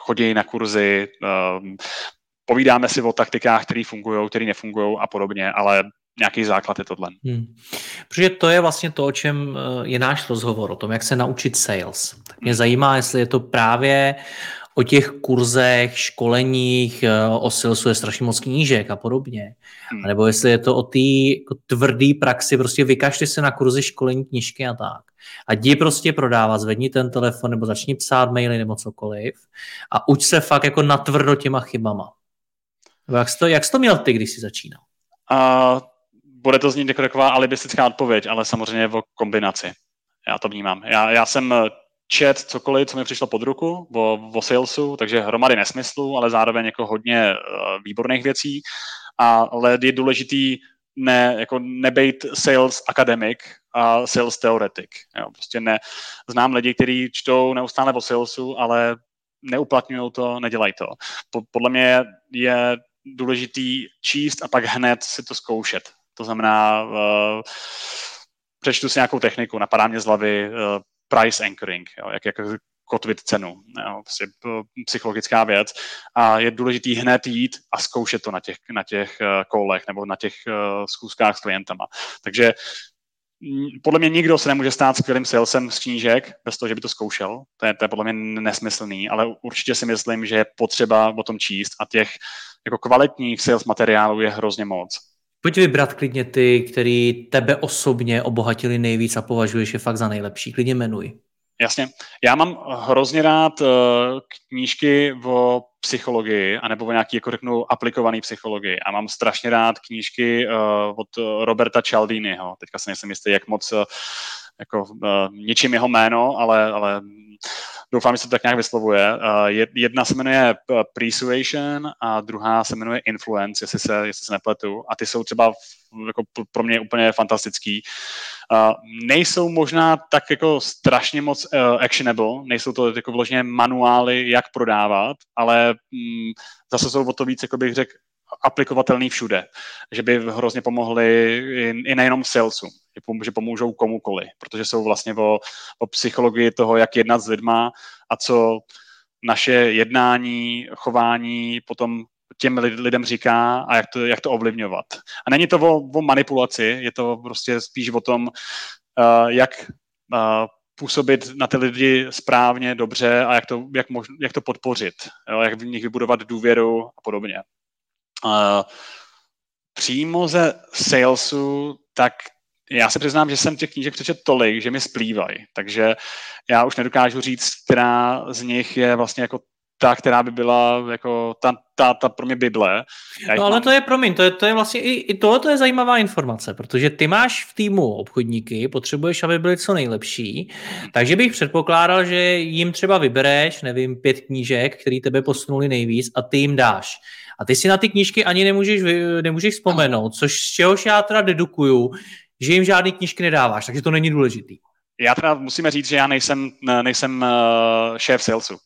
chodí na kurzy, uh, povídáme si o taktikách, které fungují, které nefungují a podobně, ale nějaký základ je tohle. Hmm. Protože to je vlastně to, o čem eh, je náš rozhovor, o tom, jak se naučit sales. Tak mě hmm. zajímá, jestli je to právě o těch kurzech, školeních, eh, o salesu je strašně moc knížek a podobně. Hmm. nebo jestli je to o té jako tvrdý praxi, prostě vykažte se na kurzy školení, knížky a tak. A jdi prostě prodávat, zvedni ten telefon nebo začni psát maily nebo cokoliv a uč se fakt jako natvrdo těma chybama. Jak jsi to, jak jsi to měl ty, když jsi začínal? Uh, bude to znít jako taková alibistická odpověď, ale samozřejmě o kombinaci. Já to vnímám. Já, já jsem čet cokoliv, co mi přišlo pod ruku o, o salesu, takže hromady nesmyslů, ale zároveň jako hodně uh, výborných věcí. Ale je důležitý ne, jako nebejt sales akademik a sales teoretik. Jo, prostě ne, znám lidi, kteří čtou neustále o salesu, ale neuplatňují to, nedělají to. Podle mě je důležitý číst a pak hned si to zkoušet. To znamená, uh, přečtu si nějakou techniku, napadá mě z hlavy uh, price anchoring, jo, jak, jak kotvit cenu, jo, prostě psychologická věc a je důležitý hned jít a zkoušet to na těch, na těch kolech nebo na těch schůzkách s klientama. Takže podle mě nikdo se nemůže stát skvělým salesem z knížek bez toho, že by to zkoušel. To je, to je podle mě nesmyslný, ale určitě si myslím, že je potřeba o tom číst a těch jako kvalitních sales materiálů je hrozně moc. Pojď vybrat klidně ty, který tebe osobně obohatili nejvíc a považuješ je fakt za nejlepší. Klidně jmenuj. Jasně. Já mám hrozně rád uh, knížky o psychologii, anebo o nějaký, jako řeknu, aplikovaný psychologii. A mám strašně rád knížky uh, od Roberta Cialdiniho. Teďka se nejsem jistý, jak moc uh, jako ničím jeho jméno, ale, ale doufám, že se to tak nějak vyslovuje. Uh, jedna se jmenuje Persuasion a druhá se jmenuje Influence, jestli se, jestli se nepletu. A ty jsou třeba jako pro mě úplně fantastický. Uh, nejsou možná tak jako strašně moc actionable, nejsou to jako vložně manuály, jak prodávat, ale um, zase jsou o to víc, jako bych řekl, aplikovatelný všude, že by hrozně pomohly i, i nejenom salesům, že pomůžou komukoli, protože jsou vlastně o, o psychologii toho, jak jednat s lidma a co naše jednání, chování potom těm lidem říká a jak to, jak to ovlivňovat. A není to o, o manipulaci, je to prostě spíš o tom, uh, jak působit na ty lidi správně, dobře a jak to, jak možno, jak to podpořit, jo, jak v nich vybudovat důvěru a podobně. Uh, přímo ze salesu, tak já se přiznám, že jsem těch knížek přečet tolik, že mi splývají, takže já už nedokážu říct, která z nich je vlastně jako ta, která by byla jako ta, ta, ta pro mě Bible. Já no ale mám... to je, promiň, to je, to je vlastně i, i tohle to je zajímavá informace, protože ty máš v týmu obchodníky, potřebuješ, aby byly co nejlepší, takže bych předpokládal, že jim třeba vybereš, nevím, pět knížek, které tebe posunuli nejvíc a ty jim dáš. A ty si na ty knížky ani nemůžeš, nemůžeš vzpomenout, což z čehož já teda dedukuju, že jim žádný knížky nedáváš, takže to není důležitý. Já teda musíme říct, že já nejsem, nejsem uh, šéf salesu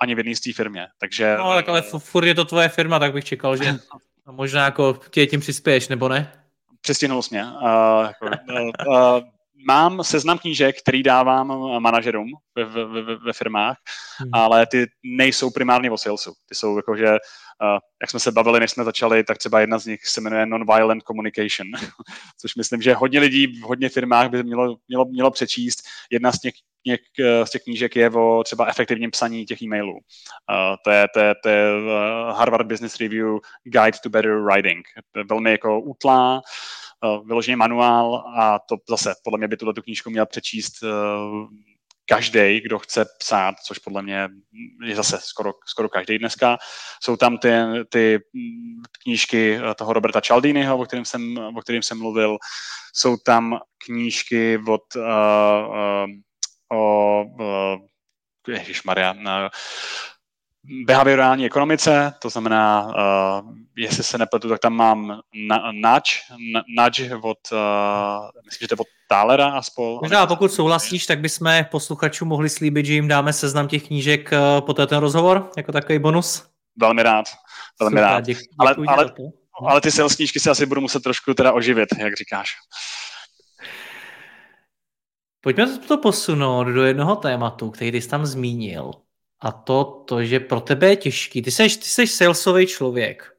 ani v jedné z té firmě. Takže... No, tak ale furt je to tvoje firma, tak bych čekal, že možná jako tě tím přispěješ, nebo ne? Přestihnul jsi mě. Uh, uh, uh, mám seznam knížek, který dávám manažerům ve, ve, ve, ve firmách, hmm. ale ty nejsou primárně o salesu. Ty jsou jako, že Uh, jak jsme se bavili, než jsme začali, tak třeba jedna z nich se jmenuje Non-Violent Communication, což myslím, že hodně lidí v hodně firmách by mělo, mělo, mělo přečíst. Jedna z těch, něk, z těch knížek je o třeba efektivním psaní těch e-mailů. Uh, to je, to je, to je Harvard Business Review Guide to Better Writing. To je velmi jako útlá, uh, vyloženě manuál a to zase podle mě by tuto knížku měl přečíst uh, každý, kdo chce psát, což podle mě je zase skoro, skoro každý dneska. Jsou tam ty, ty knížky toho Roberta Cialdiniho, o kterém jsem, o kterém jsem mluvil. Jsou tam knížky od uh, uh, o uh, Maria, uh, behaviorální ekonomice, to znamená, uh, jestli se nepletu, tak tam mám na, nudge, nudge od, uh, myslím, že to je od Tálera a spol. Možná pokud souhlasíš, tak bychom posluchačům mohli slíbit, že jim dáme seznam těch knížek uh, po ten rozhovor, jako takový bonus. Velmi rád, velmi Super, rád. Děkuji, ale, děkuji ale, ale ty sales knížky si asi budu muset trošku teda oživit, jak říkáš. Pojďme to posunout do jednoho tématu, který jsi tam zmínil. A to, to, že pro tebe je těžký. Ty jsi, ty salesový člověk.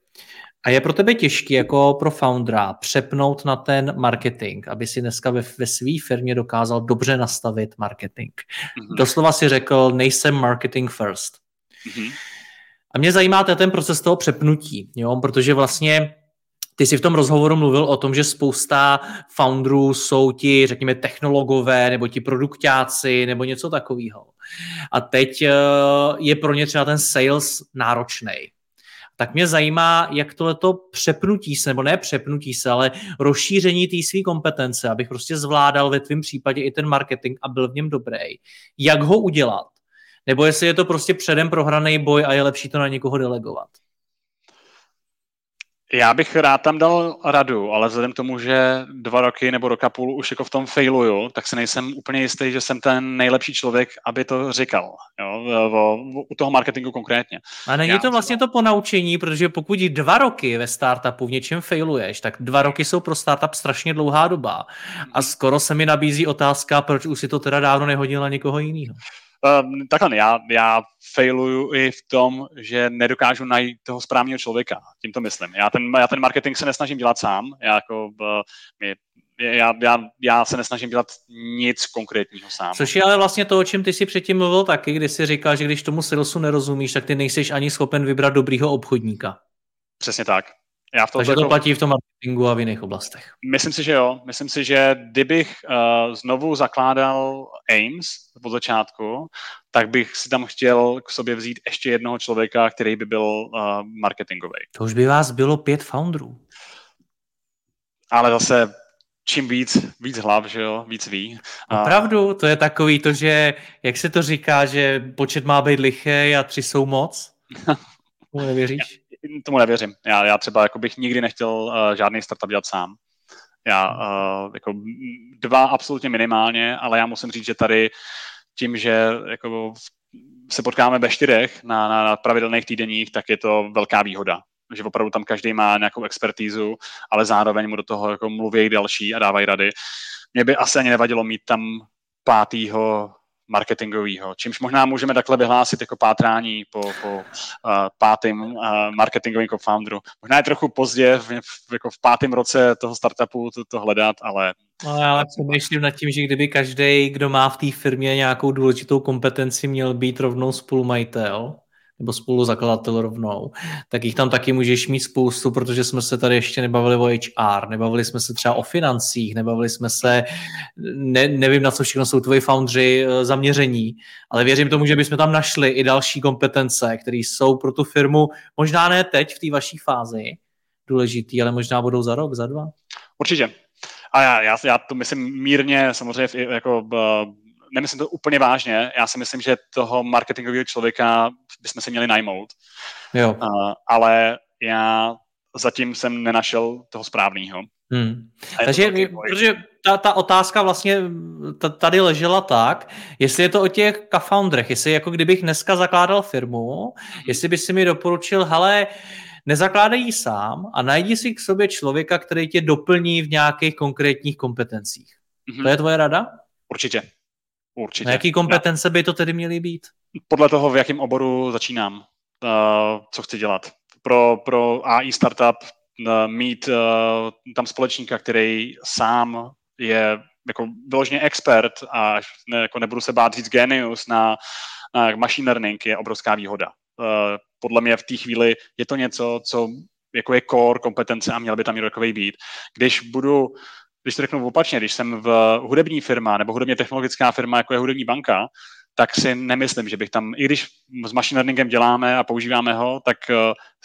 A je pro tebe těžký jako pro foundera přepnout na ten marketing, aby si dneska ve, ve své firmě dokázal dobře nastavit marketing. Mm-hmm. Doslova si řekl, nejsem marketing first. Mm-hmm. A mě zajímá ten proces toho přepnutí, jo? protože vlastně ty jsi v tom rozhovoru mluvil o tom, že spousta founderů jsou ti, řekněme, technologové, nebo ti produktáci, nebo něco takového. A teď eh, je pro ně třeba ten sales náročný. Tak mě zajímá, jak tohleto přepnutí se, nebo ne přepnutí se, ale rozšíření té své kompetence, abych prostě zvládal ve tvém případě i ten marketing a byl v něm dobrý. Jak ho udělat? Nebo jestli je to prostě předem prohraný boj a je lepší to na někoho delegovat? Já bych rád tam dal radu, ale vzhledem k tomu, že dva roky nebo roka půl už jako v tom failuju, tak si nejsem úplně jistý, že jsem ten nejlepší člověk, aby to říkal. Jo, o, u toho marketingu konkrétně. A není Já, to vlastně to ponaučení, protože pokud dva roky ve startupu v něčem failuješ, tak dva roky jsou pro startup strašně dlouhá doba. A mhm. skoro se mi nabízí otázka, proč už si to teda dávno nehodil na někoho jiného. Um, takhle, já, já failuju i v tom, že nedokážu najít toho správného člověka. Tím to myslím. Já ten, já ten marketing se nesnažím dělat sám. Já, jako, uh, my, já, já, já se nesnažím dělat nic konkrétního sám. Což je ale vlastně to, o čem ty si předtím mluvil taky, kdy jsi říkal, že když tomu salesu nerozumíš, tak ty nejseš ani schopen vybrat dobrýho obchodníka. Přesně tak. Já v tom Takže to platí v tom marketingu a v jiných oblastech. Myslím si, že jo. Myslím si, že kdybych uh, znovu zakládal Ames od začátku, tak bych si tam chtěl k sobě vzít ještě jednoho člověka, který by byl uh, marketingový. To už by vás bylo pět founderů. Ale zase čím víc, víc hlav, že jo, víc ví. Opravdu, to je takový to, že, jak se to říká, že počet má být lichý a tři jsou moc? Tomu nevěříš? Tomu nevěřím. Já, já třeba jako bych nikdy nechtěl uh, žádný startup dělat sám. Já uh, jako dva absolutně minimálně, ale já musím říct, že tady tím, že jako se potkáme ve čtyřech na, na, na pravidelných týdenních, tak je to velká výhoda. Že opravdu tam každý má nějakou expertízu, ale zároveň mu do toho jako mluví další a dávají rady. Mě by asi ani nevadilo mít tam pátýho marketingového, čímž možná můžeme takhle vyhlásit jako pátrání po, po uh, pátém uh, marketingovém co-founderu. Možná je trochu pozdě, v, jako v pátém roce toho startupu to, to hledat, ale... No já přemýšlím nad tím, že kdyby každý, kdo má v té firmě nějakou důležitou kompetenci, měl být rovnou spolumajitel, nebo spoluzakladatel rovnou, tak jich tam taky můžeš mít spoustu, protože jsme se tady ještě nebavili o HR, nebavili jsme se třeba o financích, nebavili jsme se, ne, nevím, na co všechno jsou tvoji foundři eh, zaměření, ale věřím tomu, že bychom tam našli i další kompetence, které jsou pro tu firmu, možná ne teď v té vaší fázi důležitý, ale možná budou za rok, za dva. Určitě. A já, já, já to myslím mírně, samozřejmě jako eh, nemyslím to úplně vážně, já si myslím, že toho marketingového člověka bychom se měli najmout. Jo. Uh, ale já zatím jsem nenašel toho správného. Hmm. Takže, protože ta, ta otázka vlastně tady ležela tak, jestli je to o těch kafoundrech, jestli jako kdybych dneska zakládal firmu, hmm. jestli by si mi doporučil, hele, nezakládej sám a najdi si k sobě člověka, který tě doplní v nějakých konkrétních kompetencích. Hmm. To je tvoje rada? Určitě. Určitě. Na jaký kompetence by to tedy měly být? Podle toho, v jakém oboru začínám, uh, co chci dělat. Pro, pro AI startup uh, mít uh, tam společníka, který sám je jako vyloženě expert a ne, jako nebudu se bát říct genius na, na machine learning je obrovská výhoda. Uh, podle mě v té chvíli je to něco, co jako je core kompetence a měl by tam někdo takový být. Když budu když to řeknu opačně, když jsem v hudební firma nebo hudebně technologická firma, jako je hudební banka, tak si nemyslím, že bych tam, i když s machine learningem děláme a používáme ho, tak uh,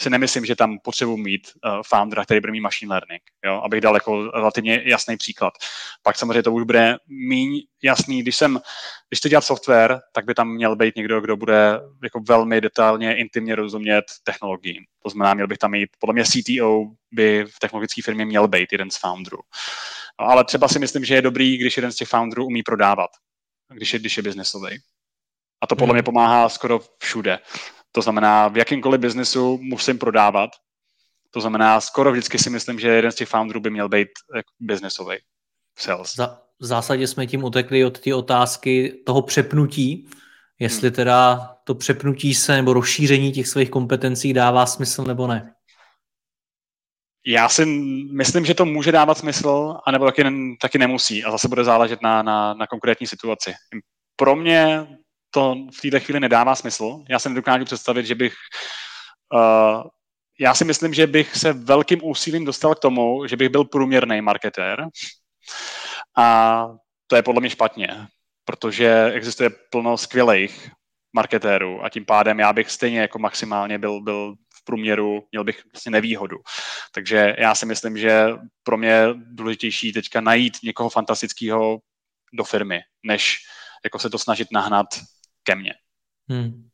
si nemyslím, že tam potřebuji mít uh, foundera, který bude mít machine learning, jo? abych dal jako relativně jasný příklad. Pak samozřejmě to už bude míň jasný, když jsem, když chci dělat software, tak by tam měl být někdo, kdo bude jako velmi detailně, intimně rozumět technologiím. To znamená, měl bych tam mít, podle mě CTO by v technologické firmě měl být jeden z founderů. No, ale třeba si myslím, že je dobrý, když jeden z těch founderů umí prodávat, když je, když je biznesový. A to podle mě hmm. pomáhá skoro všude. To znamená, v jakýmkoliv biznesu musím prodávat. To znamená, skoro vždycky si myslím, že jeden z těch founderů by měl být jako biznesový. Sales. Za, v zásadě jsme tím utekli od té otázky toho přepnutí, jestli hmm. teda to přepnutí se nebo rozšíření těch svých kompetencí dává smysl nebo ne. Já si myslím, že to může dávat smysl, anebo taky, taky nemusí. A zase bude záležet na, na, na konkrétní situaci. Pro mě to v této chvíli nedává smysl. Já se nedokážu představit, že bych... Uh, já si myslím, že bych se velkým úsilím dostal k tomu, že bych byl průměrný marketér. A to je podle mě špatně, protože existuje plno skvělých marketérů a tím pádem já bych stejně jako maximálně byl, byl v průměru, měl bych vlastně nevýhodu. Takže já si myslím, že pro mě je důležitější teďka najít někoho fantastického do firmy, než jako se to snažit nahnat ke mně. Hmm.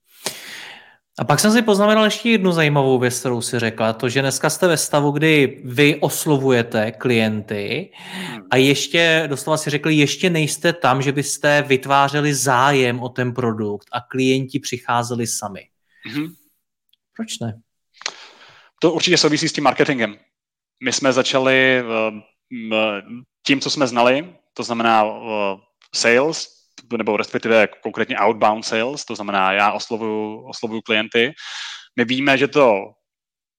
A pak jsem si poznamenal ještě jednu zajímavou věc, kterou si řekla, to, že dneska jste ve stavu, kdy vy oslovujete klienty hmm. a ještě, doslova si řekli, ještě nejste tam, že byste vytvářeli zájem o ten produkt a klienti přicházeli sami. Hmm. Proč ne? To určitě souvisí s tím marketingem. My jsme začali tím, co jsme znali, to znamená sales, nebo respektive konkrétně outbound sales, to znamená, já oslovuju, oslovuju klienty. My víme, že to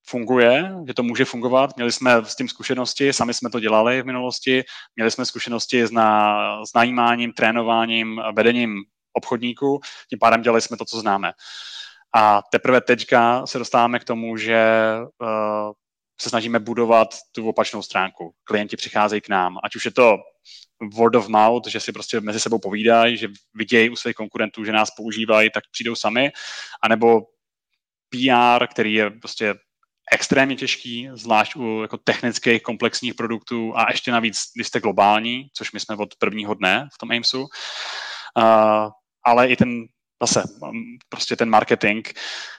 funguje, že to může fungovat. Měli jsme s tím zkušenosti, sami jsme to dělali v minulosti, měli jsme zkušenosti s, na, s najímáním, trénováním, vedením obchodníků, tím pádem dělali jsme to, co známe. A teprve teďka se dostáváme k tomu, že uh, se snažíme budovat tu opačnou stránku. Klienti přicházejí k nám, ať už je to word of mouth, že si prostě mezi sebou povídají, že vidějí u svých konkurentů, že nás používají, tak přijdou sami, anebo PR, který je prostě extrémně těžký, zvlášť u jako technických komplexních produktů a ještě navíc, když jste globální, což my jsme od prvního dne v tom AIMSu, uh, ale i ten zase prostě ten marketing,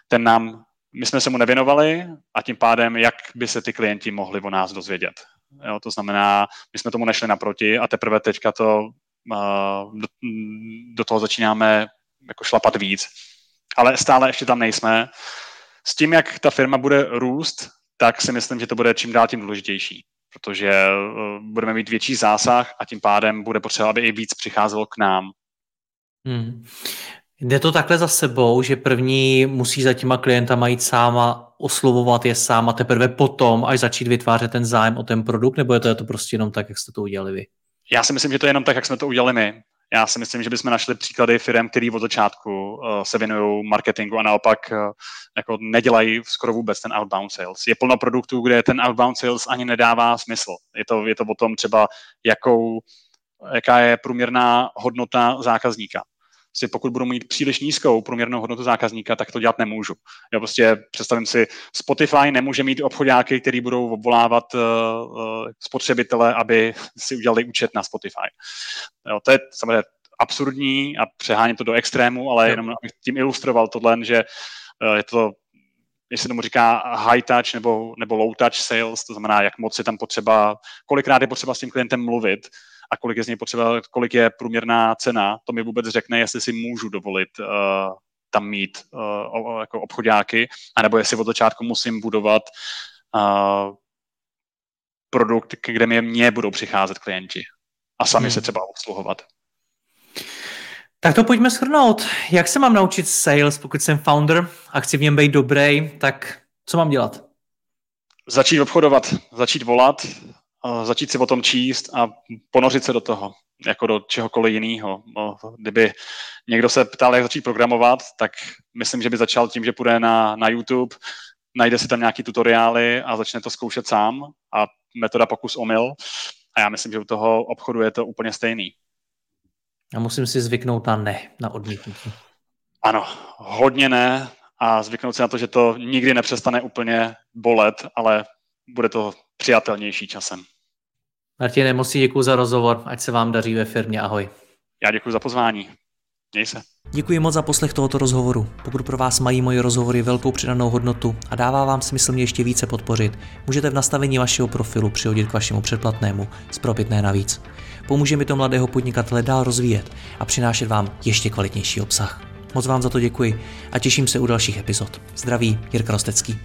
ten nám, my jsme se mu nevěnovali a tím pádem, jak by se ty klienti mohli o nás dozvědět. Jo, to znamená, my jsme tomu nešli naproti a teprve teďka to uh, do, do toho začínáme jako šlapat víc. Ale stále ještě tam nejsme. S tím, jak ta firma bude růst, tak si myslím, že to bude čím dál tím důležitější, protože uh, budeme mít větší zásah a tím pádem bude potřeba, aby i víc přicházelo k nám. Hmm. Jde to takhle za sebou, že první musí za těma klientama jít sám a oslovovat je sám a teprve potom, až začít vytvářet ten zájem o ten produkt, nebo je to, je to prostě jenom tak, jak jste to udělali vy? Já si myslím, že to je jenom tak, jak jsme to udělali my. Já si myslím, že bychom našli příklady firm, který od začátku uh, se věnují marketingu a naopak uh, jako nedělají skoro vůbec ten outbound sales. Je plno produktů, kde ten outbound sales ani nedává smysl. Je to, je to o tom třeba, jakou, jaká je průměrná hodnota zákazníka si pokud budu mít příliš nízkou průměrnou hodnotu zákazníka, tak to dělat nemůžu. Já prostě představím si, Spotify nemůže mít obchodáky, který budou obvolávat uh, spotřebitele, aby si udělali účet na Spotify. Jo, to je samozřejmě absurdní a přehání to do extrému, ale jenom abych tím ilustroval tohle, že uh, je to jestli tomu říká high touch nebo, nebo low touch sales, to znamená, jak moc je tam potřeba, kolikrát je potřeba s tím klientem mluvit, a kolik je z něj potřeba, kolik je průměrná cena, to mi vůbec řekne, jestli si můžu dovolit uh, tam mít uh, jako obchodáky, anebo jestli od začátku musím budovat uh, produkt, kde mě, mě budou přicházet klienti a sami hmm. se třeba obsluhovat. Tak to pojďme shrnout. Jak se mám naučit sales, pokud jsem founder a chci v něm být dobrý, tak co mám dělat? Začít obchodovat, začít volat, začít si o tom číst a ponořit se do toho, jako do čehokoliv jiného. Kdyby někdo se ptal, jak začít programovat, tak myslím, že by začal tím, že půjde na, na YouTube, najde si tam nějaký tutoriály a začne to zkoušet sám a metoda pokus omyl. A já myslím, že u toho obchodu je to úplně stejný. A musím si zvyknout na ne, na odmítnutí. Ano, hodně ne a zvyknout si na to, že to nikdy nepřestane úplně bolet, ale bude to přijatelnější časem. Martine, moc děkuji za rozhovor, ať se vám daří ve firmě, ahoj. Já děkuji za pozvání. Měj se. Děkuji moc za poslech tohoto rozhovoru. Pokud pro vás mají moje rozhovory velkou přidanou hodnotu a dává vám smysl mě ještě více podpořit, můžete v nastavení vašeho profilu přihodit k vašemu předplatnému z propitné navíc. Pomůže mi to mladého podnikatele dál rozvíjet a přinášet vám ještě kvalitnější obsah. Moc vám za to děkuji a těším se u dalších epizod. Zdraví, Jirka Rostecký.